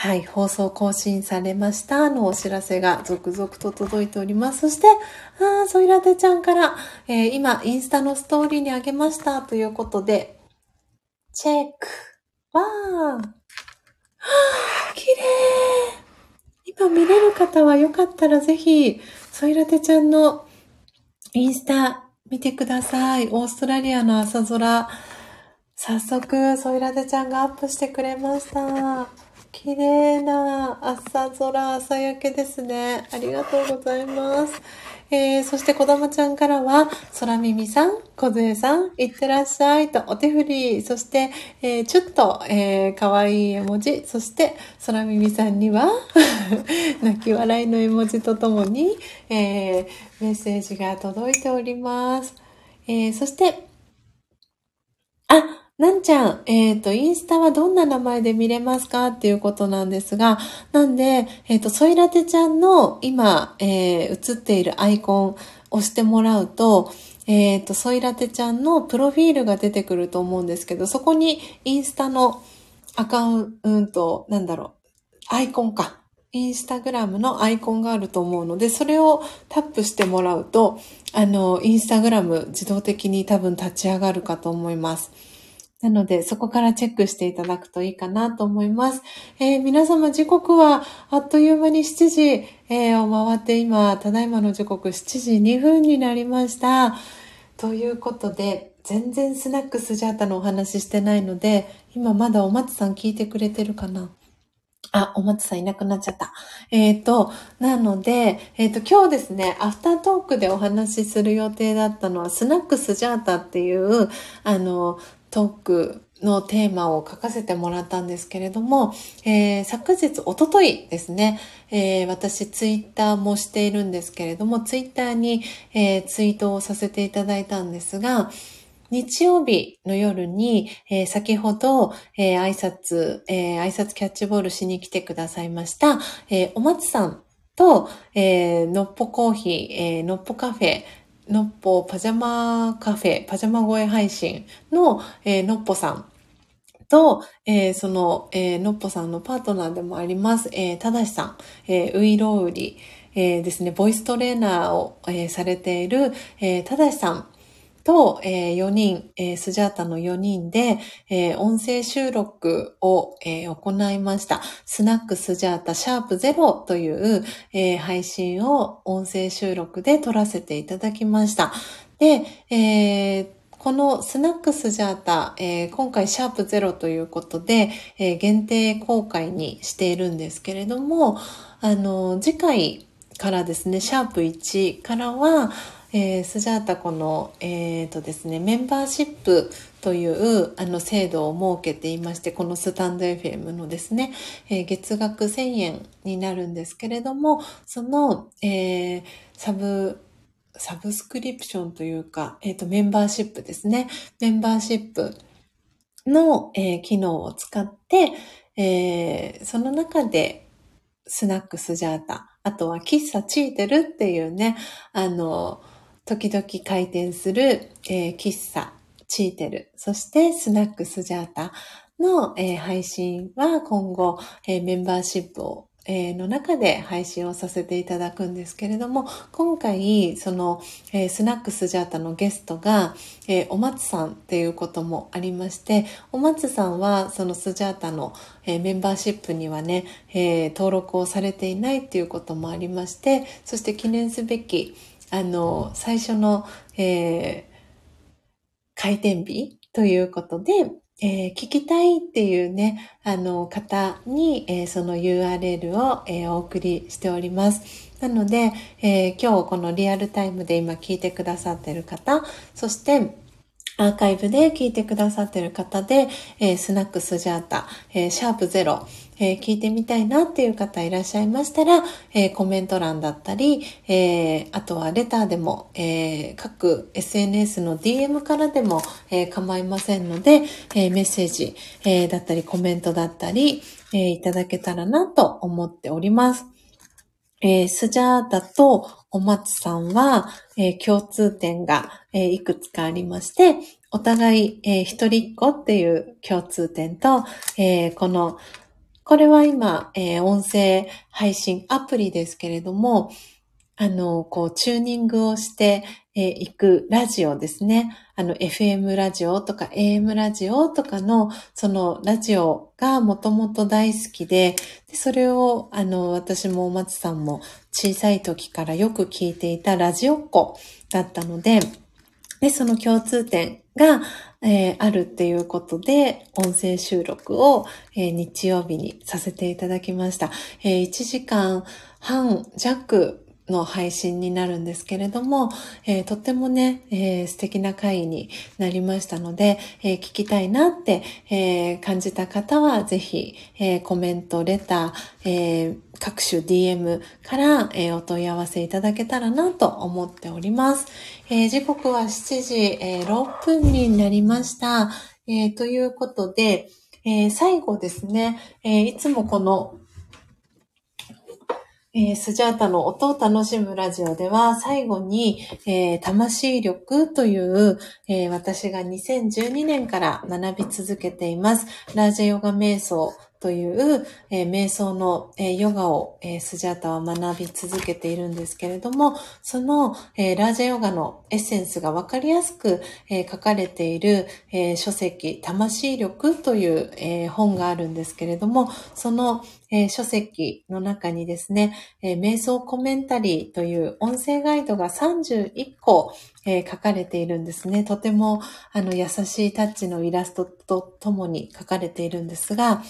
はい、放送更新されましたのお知らせが続々と届いております。そして、あー、ソイラテちゃんから、えー、今、インスタのストーリーにあげましたということで、チェック。わー。はー、綺麗今見れる方はよかったらぜひ、ソイラテちゃんのインスタ見てください。オーストラリアの朝空。早速、ソイラテちゃんがアップしてくれました。綺麗な朝空、朝焼けですね。ありがとうございます。えー、そして、こだまちゃんからは、空耳さん、小杖さん、いってらっしゃいとお手振り、そして、えー、ちょっと、えー、かわいい絵文字、そして、空耳さんには 泣き笑いの絵文字とともに、えー、メッセージが届いております。えー、そして、あ、なんちゃん、えっ、ー、と、インスタはどんな名前で見れますかっていうことなんですが、なんで、えっ、ー、と、ソイラテちゃんの今、えー、映っているアイコンを押してもらうと、えっ、と、ソイラテちゃんのプロフィールが出てくると思うんですけど、そこにインスタのアカウント、なんだろう、アイコンか。インスタグラムのアイコンがあると思うので、それをタップしてもらうと、あの、インスタグラム自動的に多分立ち上がるかと思います。なので、そこからチェックしていただくといいかなと思います。えー、皆様時刻はあっという間に7時、えー、を回って今、ただいまの時刻7時2分になりました。ということで、全然スナックスジャータのお話ししてないので、今まだお松さん聞いてくれてるかな？あ、お松さんいなくなっちゃった。えっ、ー、と、なので、えっ、ー、と、今日ですね、アフタートークでお話しする予定だったのは、スナックスジャータっていう、あの、トークのテーマを書かせてもらったんですけれども、えー、昨日、おとといですね、えー、私ツイッターもしているんですけれども、ツイッターに、えー、ツイートをさせていただいたんですが、日曜日の夜に、えー、先ほど、えー、挨拶、えー、挨拶キャッチボールしに来てくださいました、えー、お松さんと、えー、のっぽコーヒー、えー、のっぽカフェ、のっぽパジャマカフェ、パジャマ声配信の、えー、のっぽさんと、えー、その、えー、のっぽさんのパートナーでもあります、えー、ただしさん、えー、ういろうり、えー、ですね、ボイストレーナーを、えー、されている、えー、ただしさんと、えー、4人、えー、スジャータの4人で、えー、音声収録を、えー、行いました。スナックスジャータシャープゼロという、えー、配信を音声収録で撮らせていただきました。で、えー、このスナックスジャータ、えー、今回シャープゼロということで、えー、限定公開にしているんですけれども、あの、次回からですね、シャープ1からは、えー、スジャータこの、えーとですね、メンバーシップというあの制度を設けていまして、このスタンド FM のですね、えー、月額1000円になるんですけれども、その、えー、サブ、サブスクリプションというか、えっ、ー、と、メンバーシップですね。メンバーシップの、えー、機能を使って、えー、その中でスナックスジャータ、あとは喫茶チーテルっていうね、あの、時々開店する、えー、喫茶、チーテル、そしてスナックスジャータの、えー、配信は今後、えー、メンバーシップをえの中で配信をさせていただくんですけれども、今回、その、えー、スナックスジャータのゲストが、えー、お松さんっていうこともありまして、お松さんはそのスジャータの、えー、メンバーシップにはね、え登録をされていないっていうこともありまして、そして記念すべき、あの、最初の、え開店日ということで、えー、聞きたいっていうね、あの方に、えー、その URL を、えー、お送りしております。なので、え今日このリアルタイムで今聞いてくださってる方、そしてアーカイブで聞いてくださってる方で、えスナックスジャータ、えシャープゼロ、えー、聞いてみたいなっていう方いらっしゃいましたら、えー、コメント欄だったり、えー、あとはレターでも、え各 SNS の DM からでも、え構いませんので、えメッセージ、えだったりコメントだったり、えいただけたらなと思っております。えー、スジャータとお松さんは、えー、共通点が、えー、いくつかありまして、お互い、えー、一人っ子っていう共通点と、え、このこれは今、えー、音声配信アプリですけれども、あの、こう、チューニングをしてい、えー、くラジオですね。あの、FM ラジオとか AM ラジオとかの、そのラジオがもともと大好きで、でそれを、あの、私もお松さんも小さい時からよく聞いていたラジオっ子だったので、で、その共通点が、えー、あるっていうことで、音声収録を、えー、日曜日にさせていただきました。えー、1時間半弱の配信になるんですけれども、えー、とってもね、えー、素敵な回になりましたので、えー、聞きたいなって、え感じた方は、ぜひ、えコメント、レター、え各種 DM から、えお問い合わせいただけたらなと思っております。え時刻は7時、え6分になりました。えということで、え最後ですね、えいつもこのえー、スジャータの音を楽しむラジオでは最後に、えー、魂力という、えー、私が2012年から学び続けています。ラージャヨガ瞑想という、えー、瞑想の、えー、ヨガを、えー、スジャータは学び続けているんですけれども、その、えラージャヨガのエッセンスがわかりやすく、え書かれている、え書籍、魂力という、え本があるんですけれども、その、え書籍の中にですね、え瞑想コメンタリーという音声ガイドが31個、え書かれているんですね。とてもあの優しいタッチのイラストとともに書かれているんですが、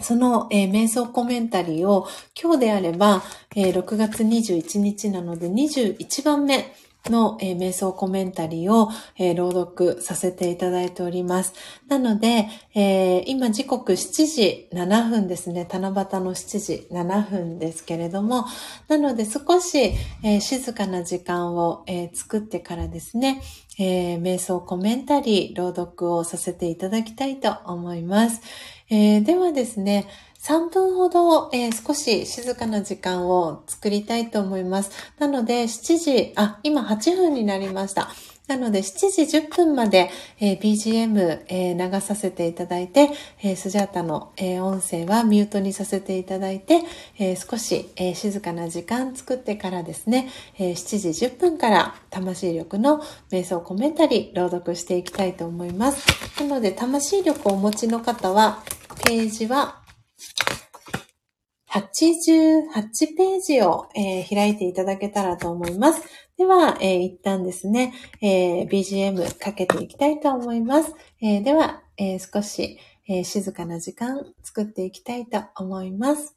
その、えー、瞑想コメンタリーを今日であれば、えー、6月21日なので21番目の、えー、瞑想コメンタリーを、えー、朗読させていただいております。なので、えー、今時刻7時7分ですね。七夕の7時7分ですけれども、なので少し、静かな時間を、作ってからですね、瞑想コメンタリー朗読をさせていただきたいと思います。えではですね、3分ほど、えー、少し静かな時間を作りたいと思います。なので、7時、あ、今8分になりました。なので、7時10分まで、えー、BGM、えー、流させていただいて、えー、スジャータの、え音声はミュートにさせていただいて、え少し、え静かな時間作ってからですね、え7時10分から魂力の瞑想コメンタリー朗読していきたいと思います。なので、魂力をお持ちの方は、ページは88ページを、えー、開いていただけたらと思います。では、えー、一旦ですね、えー、BGM かけていきたいと思います。えでは、え少し、え静かな時間作っていきたいと思います。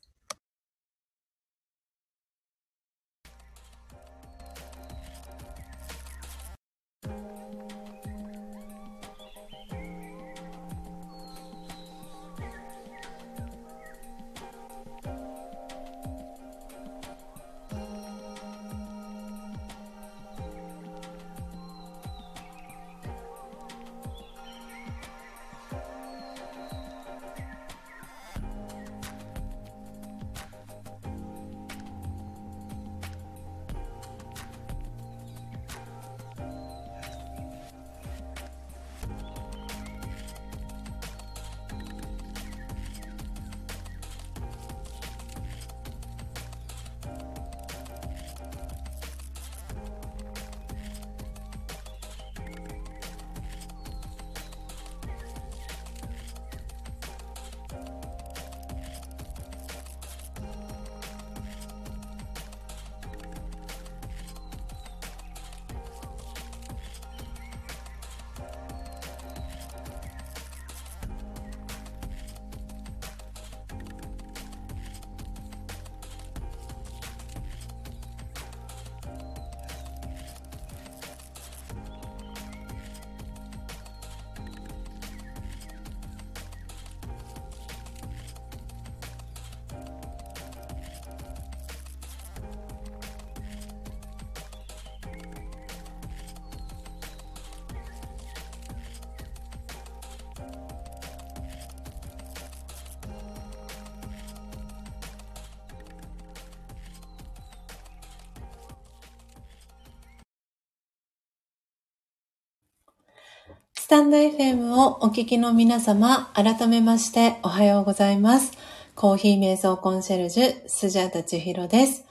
タンド FM をお聞きの皆様、改めましておはようございます。コーヒー瞑想コンシェルジュ、スジャータチヒロです。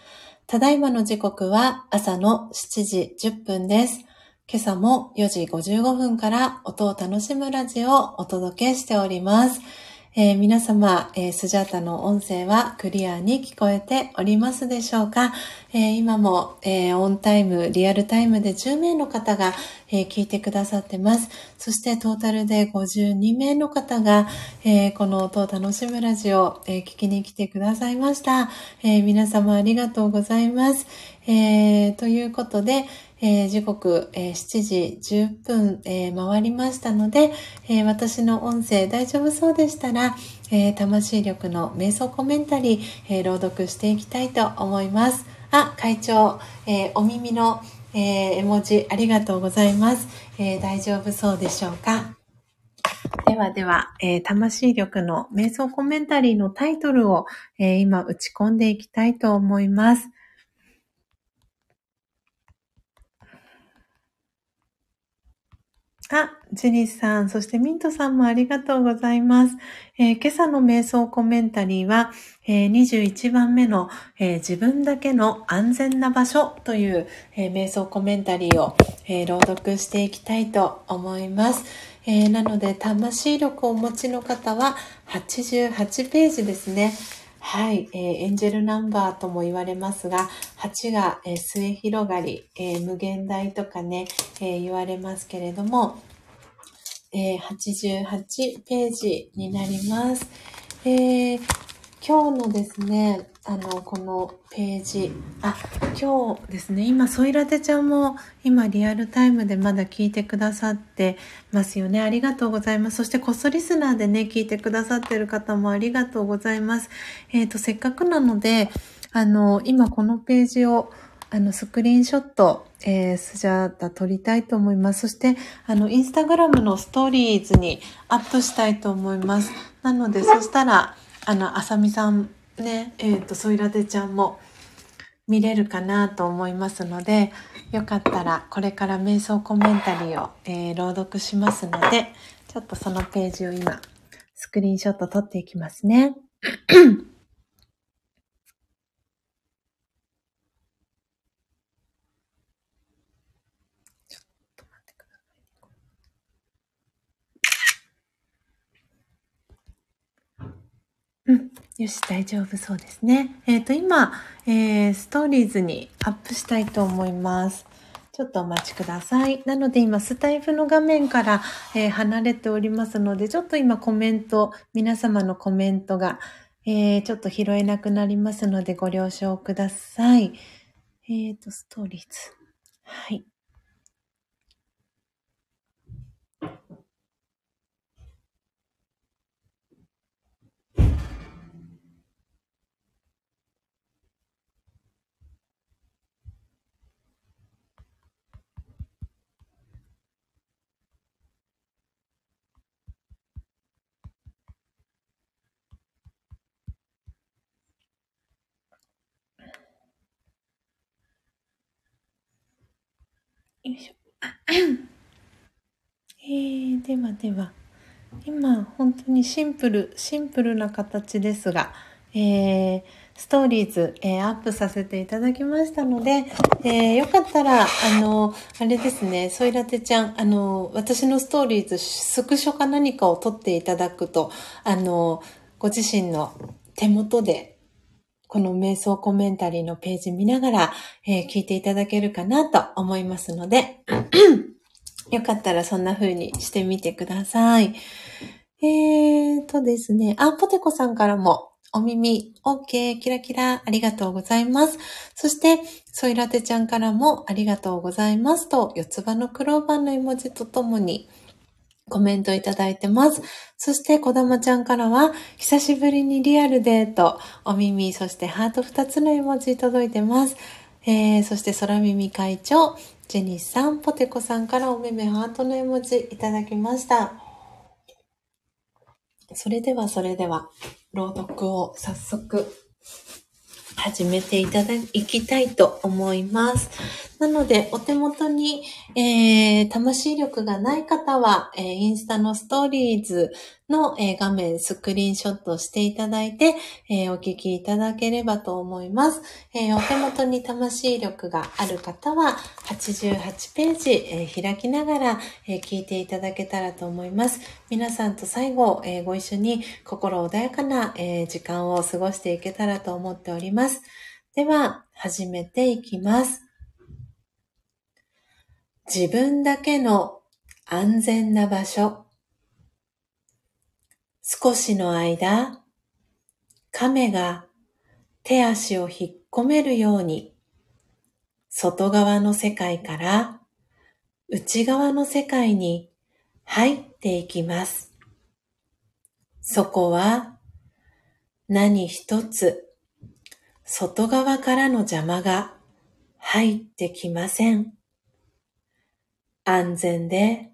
ただいまの時刻は朝の7時10分です。今朝も4時55分から音を楽しむラジオをお届けしております。えー、皆様、えー、スジャータの音声はクリアに聞こえておりますでしょうか、えー、今も、えオンタイム、リアルタイムで10名の方が、え聞いてくださってます。そしてトータルで52名の方が、えこの音を楽しむラジオ、え聞きに来てくださいました、え皆様ありがとうございます。えということで、えー、時刻、えー、7時10分、えー、回りましたので、え私の音声大丈夫そうでしたら、え魂力の瞑想コメンタリー、え朗読していきたいと思います。あ、会長、えお耳の、え絵文字ありがとうございます、え大丈夫そうでしょうか？ではでは、えー、魂力の瞑想コメンタリーのタイトルを、えー、今打ち込んでいきたいと思います。あ、ジュニスさん、そしてミントさんもありがとうございます。えー、今朝の瞑想コメンタリーは、えー、21番目の、えー、自分だけの安全な場所という、え瞑想コメンタリーを、え朗読していきたいと思います。えなので、魂力をお持ちの方は88ページですね。はい、えー、エンジェルナンバーとも言われますが、8が、えー、末広がり、えー、無限大とかね、え言われますけれども、え88ページになります。え今日のですね、あの、このページ。あ、今日ですね、今、ソイラテちゃんも今リアルタイムでまだ聞いてくださってますよね。ありがとうございます。そしてこっそリスナーでね、聞いてくださってる方もありがとうございます。えっ、ー、と、せっかくなので、あの、今このページをあの、スクリーンショット、えー、スジャータ撮りたいと思います。そして、あの、インスタグラムのストーリーズにアップしたいと思います。なので、そしたら、あの、あさみさんね、えっ、ー、と、ソイラテちゃんも見れるかなと思いますので、よかったらこれから瞑想コメンタリーを、えー、朗読しますので、ちょっとそのページを今、スクリーンショット撮っていきますね。うん。よし、大丈夫そうですね。えっ、ー、と、今、えー、ストーリーズにアップしたいと思います。ちょっとお待ちください。なので今、スタイフの画面から、えー、離れておりますので、ちょっと今コメント、皆様のコメントが、えー、ちょっと拾えなくなりますのでご了承ください。えっ、ー、と、ストーリーズ。はい。よいしょ。えー、ではでは、今、本当にシンプル、シンプルな形ですが、えー、ストーリーズ、えー、アップさせていただきましたので、えー、よかったら、あの、あれですね、ソイラテちゃん、あの、私のストーリーズ、スクショか何かを撮っていただくと、あの、ご自身の手元でこの瞑想コメンタリーのページ見ながら、えー、聞いていただけるかなと思いますので、よかったらそんな風にしてみてください。えーとですね、あ、ポテコさんからもお耳、OK、キラキラ、ありがとうございます。そして、ソイラテちゃんからもありがとうございますと、四つ葉のクローバーの絵文字とともに、コメントいただいてます。そして、こだまちゃんからは、久しぶりにリアルでと、お耳、そしてハート2つの絵文字届いてます。えー、そして、空耳会長、ジェニスさん、ポテコさんからお目目ハートの絵文字いただきました。それでは、それでは、朗読を早速、始めていただきたいと思います。なので、お手元に、えー、魂力がない方は、えー、インスタのストーリーズの、えー、画面スクリーンショットしていただいて、えー、お聞きいただければと思います。えー、お手元に魂力がある方は、88ページ、え開きながら、え聞いていただけたらと思います。皆さんと最後、えご一緒に心穏やかな、え時間を過ごしていけたらと思っております。では、始めていきます。自分だけの安全な場所。少しの間、亀が手足を引っ込めるように、外側の世界から内側の世界に入っていきます。そこは何一つ外側からの邪魔が入ってきません。安全で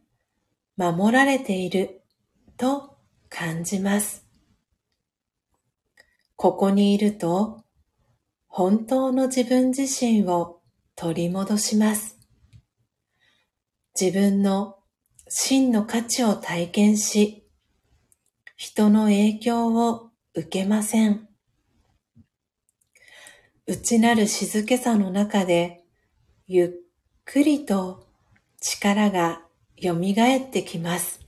守られていると感じます。ここにいると、本当の自分自身を取り戻します。自分の真の価値を体験し、人の影響を受けません。内なる静けさの中で、ゆっくりと力が蘇ってきます。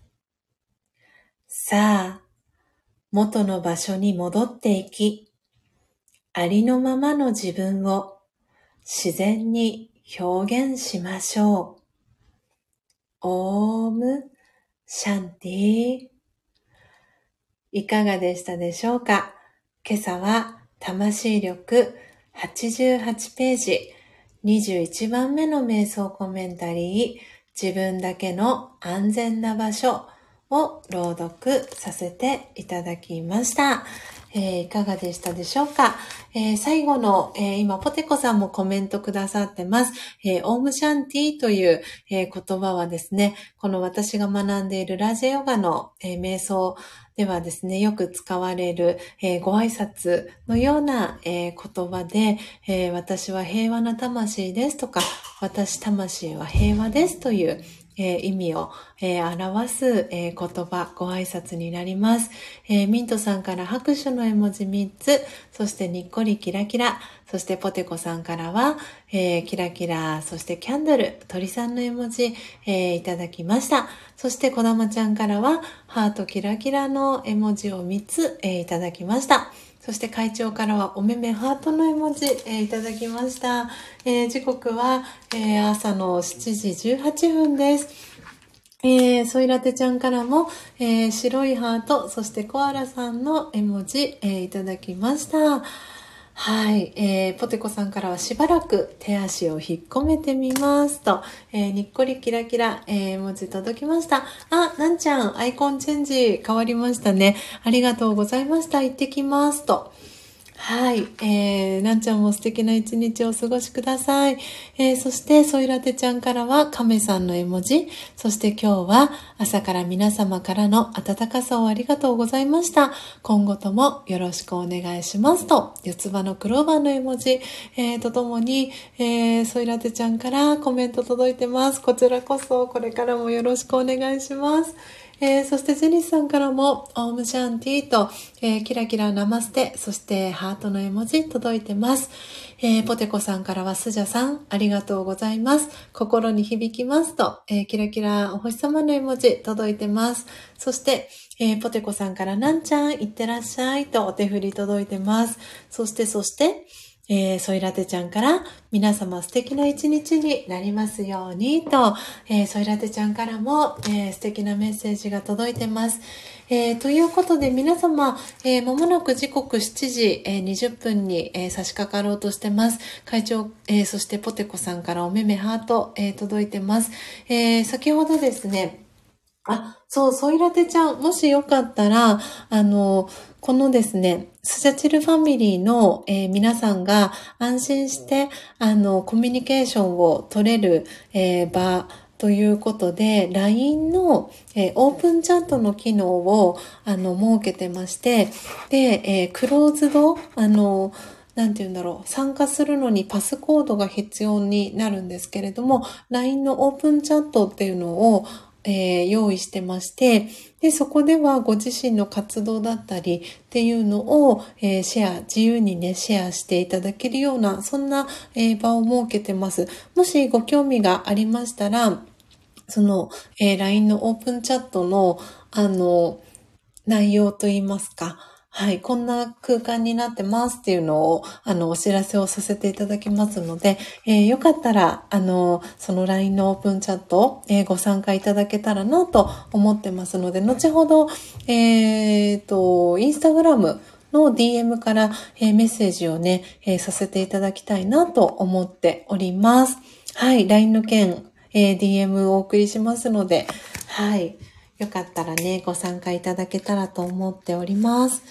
さあ、元の場所に戻っていき、ありのままの自分を自然に表現しましょう。オームシャンティいかがでしたでしょうか？今朝は魂力88ページ21番目の瞑想コメンタリー自分だけの安全な場所を朗読させていただきました。えー、いかがでしたでしょうか、えー、最後の、えー、今、ポテコさんもコメントくださってます。えオームシャンティという、え言葉はですね、この私が学んでいるラジオガの、え瞑想ではですね、よく使われる、えご挨拶のような、え言葉で、え私は平和な魂ですとか、私魂は平和ですという、えー、意味を、えー、表す、えー、言葉、ご挨拶になります、えミントさんから拍手の絵文字3つ、そしてにっこりキラキラ、そしてポテコさんからは、えキラキラ、そしてキャンドル、鳥さんの絵文字、えいただきました。そしてこだまちゃんからは、ハートキラキラの絵文字を3つ、えいただきました。そして会長からはおめめハートの絵文字、えー、いただきました。えー、時刻は、えー、朝の7時18分です。えー、ソイラテちゃんからも、え、白いハート、そしてコアラさんの絵文字、え、いただきました。はい、えー、ポテコさんからはしばらく手足を引っ込めてみますと、えー、にっこりキラキラ、えー、文字届きました。あ、なんちゃん、アイコンチェンジ変わりましたね。ありがとうございました。行ってきますと。はい。えー、なんちゃんも素敵な一日をお過ごしください。えー、そして、ソイラテちゃんからは、亀さんの絵文字。そして今日は、朝から皆様からの温かさをありがとうございました。今後ともよろしくお願いしますと、四つ葉のクローバーの絵文字、えー、とともに、えー、ソイラテちゃんからコメント届いてます。こちらこそ、これからもよろしくお願いします。えー、そしてジェニスさんからも、オームシャンティと、えー、キラキラナマステ、そしてハートの絵文字届いてます。えー、ポテコさんからはスジャさん、ありがとうございます。心に響きますと、えー、キラキラお星様の絵文字届いてます。そして、えー、ポテコさんからなんちゃん、いってらっしゃいとお手振り届いてます。そして、そして、えー、ソイラテちゃんから皆様素敵な一日になりますようにと、えー、ソイラテちゃんからも、えー、素敵なメッセージが届いてます。えー、ということで皆様、えー、ももなく時刻7時、えー、20分に、えー、差し掛かろうとしてます。会長、えー、そしてポテコさんからおめめハート、えー、届いてます。えー、先ほどですね、あ、そう、ソイラテちゃん、もしよかったら、あの、このですね、スジャチルファミリーの、えー、皆さんが安心して、あの、コミュニケーションを取れる、えー、場ということで、LINE の、えー、オープンチャットの機能を、あの、設けてまして、で、えクローズド、あの、なんて言うんだろう、参加するのにパスコードが必要になるんですけれども、LINE のオープンチャットっていうのを、えー、用意してまして、で、そこではご自身の活動だったりっていうのを、えー、シェア、自由にね、シェアしていただけるような、そんな、えー、場を設けてます。もしご興味がありましたら、その、え LINE のオープンチャットの、あの、内容といいますか、はい、こんな空間になってますっていうのを、あの、お知らせをさせていただきますので、えー、よかったら、あの、その LINE のオープンチャット、えー、ご参加いただけたらなと思ってますので、後ほど、えっ、と、インスタグラムの DM から、えメッセージをね、えさせていただきたいなと思っております。はい、LINE の件、え DM をお送りしますので、はい。よかったらね、ご参加いただけたらと思っております。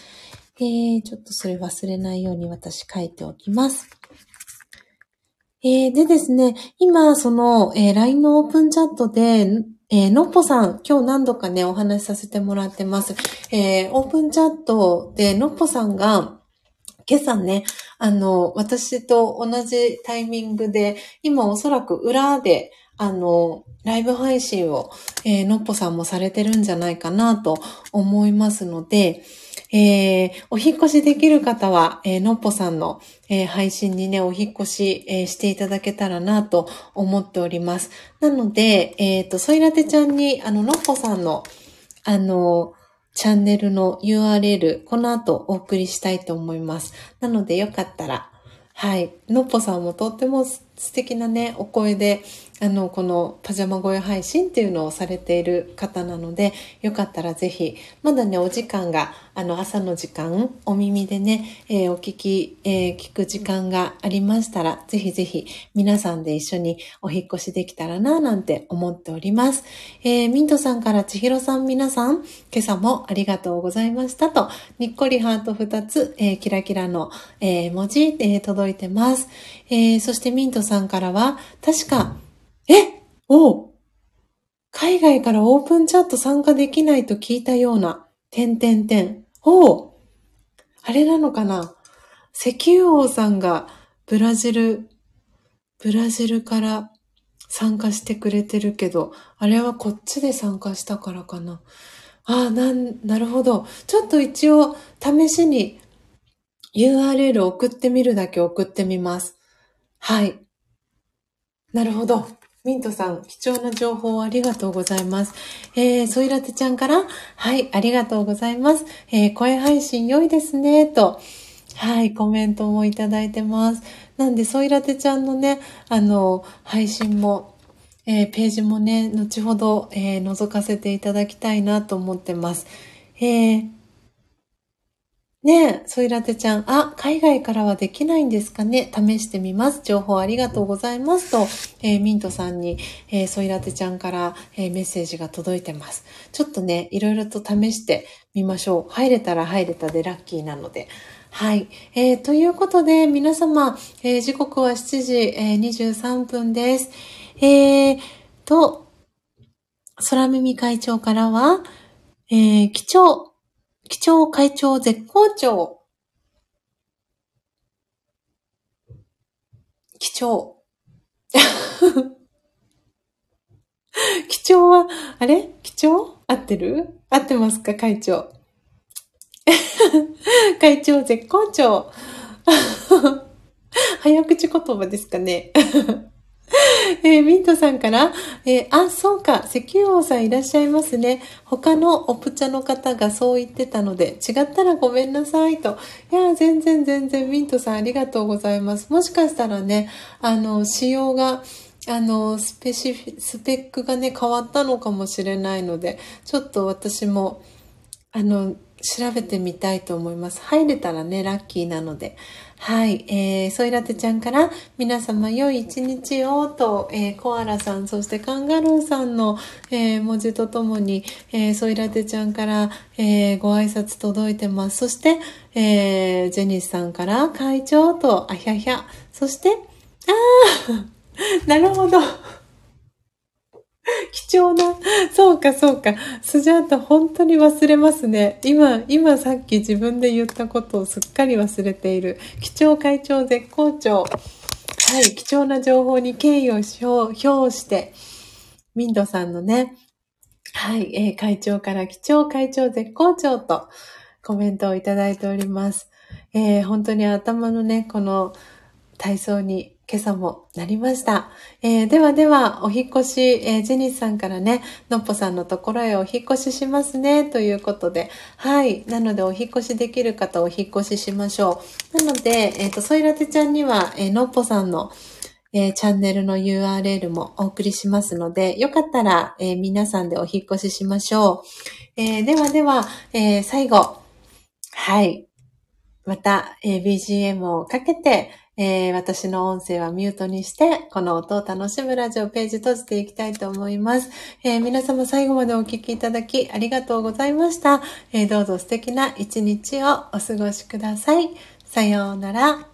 えー、ちょっとそれ忘れないように私書いておきます。えー、でですね、今、その、えー、LINE のオープンチャットで、えー、のっぽさん、今日何度かね、お話しさせてもらってます。えー、オープンチャットで、のっぽさんが、今朝ね、あの、私と同じタイミングで、今おそらく裏で、あの、ライブ配信を、えー、のっぽさんもされてるんじゃないかなと思いますので、えー、お引越しできる方は、えー、のっぽさんの、えー、配信にね、お引越し、えー、していただけたらなと思っております。なので、えっ、ー、と、ソイラテちゃんに、あの、のっぽさんの、あの、チャンネルの URL、この後お送りしたいと思います。なので、よかったら、はい。のっぽさんもとっても素敵なね、お声で、あの、このパジャマ声配信っていうのをされている方なので、よかったらぜひ、まだね、お時間が、あの、朝の時間、お耳でね、えー、お聞き、えー、聞く時間がありましたら、ぜひぜひ、皆さんで一緒にお引越しできたらな、なんて思っております。えー、ミントさんから千尋さん皆さん、今朝もありがとうございましたと、にっこりハート2つ、えー、キラキラの、えー、文字、えー、届いてます。えー、そしてミントさんからは、確か、えお海外からオープンチャット参加できないと聞いたような、てんてんてん。おあれなのかな？石油王さんがブラジル、ブラジルから参加してくれてるけど、あれはこっちで参加したからかな。ああ、なん、なるほど。ちょっと一応試しに URL 送ってみるだけ送ってみます。はい。なるほど。ミントさん、貴重な情報ありがとうございます。えー、ソイラテちゃんから、はい、ありがとうございます。えー、声配信良いですね、と、はい、コメントもいただいてます。なんで、ソイラテちゃんのね、あの、配信も、えー、ページもね、後ほど、えー、覗かせていただきたいなと思ってます。えー、ねえ、ソイラテちゃん、あ、海外からはできないんですかね試してみます。情報ありがとうございますと、えー、ミントさんに、えー、ソイラテちゃんから、えー、メッセージが届いてます。ちょっとね、いろいろと試してみましょう。入れたら入れたでラッキーなので。はい。えー、ということで、皆様、えー、時刻は7時、えー、23分です。えー、と、空耳会長からは、えー、貴重、基調会長絶好調。貴重。貴重は、あれ？貴重合ってる？合ってますか？会長。会長絶好調。早口言葉ですかね。えー、ミントさんから、えー、あ、そうか、石油王さんいらっしゃいますね。他のオプチャの方がそう言ってたので、違ったらごめんなさいと。いや、全然全然、ミントさんありがとうございます。もしかしたらね、あの、仕様が、あの、スペシフィ、スペックがね、変わったのかもしれないので、ちょっと私も、あの、調べてみたいと思います。入れたらね、ラッキーなので。はい。えー、ソイラテちゃんから、皆様良い一日をと、えー、コアラさん、そしてカンガルーさんの、えー、文字とともに、えー、ソイラテちゃんから、えー、ご挨拶届いてます。そして、えー、ジェニスさんから、会長と、あひゃひゃ。そして、あー なるほど。貴重な、そうかそうか。スジャータ本当に忘れますね。今、今さっき自分で言ったことをすっかり忘れている。貴重会長絶好調。はい、貴重な情報に敬意を表して、ミンドさんのね、はい、えー、会長から貴重会長絶好調とコメントをいただいております。えー、本当に頭のね、この体操に今朝もなりました。えー、ではでは、お引越し、えー、ジェニスさんからね、のっぽさんのところへお引越ししますね、ということで。はい。なので、お引越しできる方、お引越ししましょう。なので、えっ、ー、と、ソイラテちゃんには、えのっぽさんの、えー、チャンネルの URL もお送りしますので、よかったら、えー、皆さんでお引越ししましょう。えー、ではでは、え最後、はい。また、え BGM をかけて、え私の音声はミュートにして、この音を楽しむラジオページ閉じていきたいと思います。え皆様最後までお聴きいただきありがとうございました。えどうぞ素敵な一日をお過ごしください。さようなら。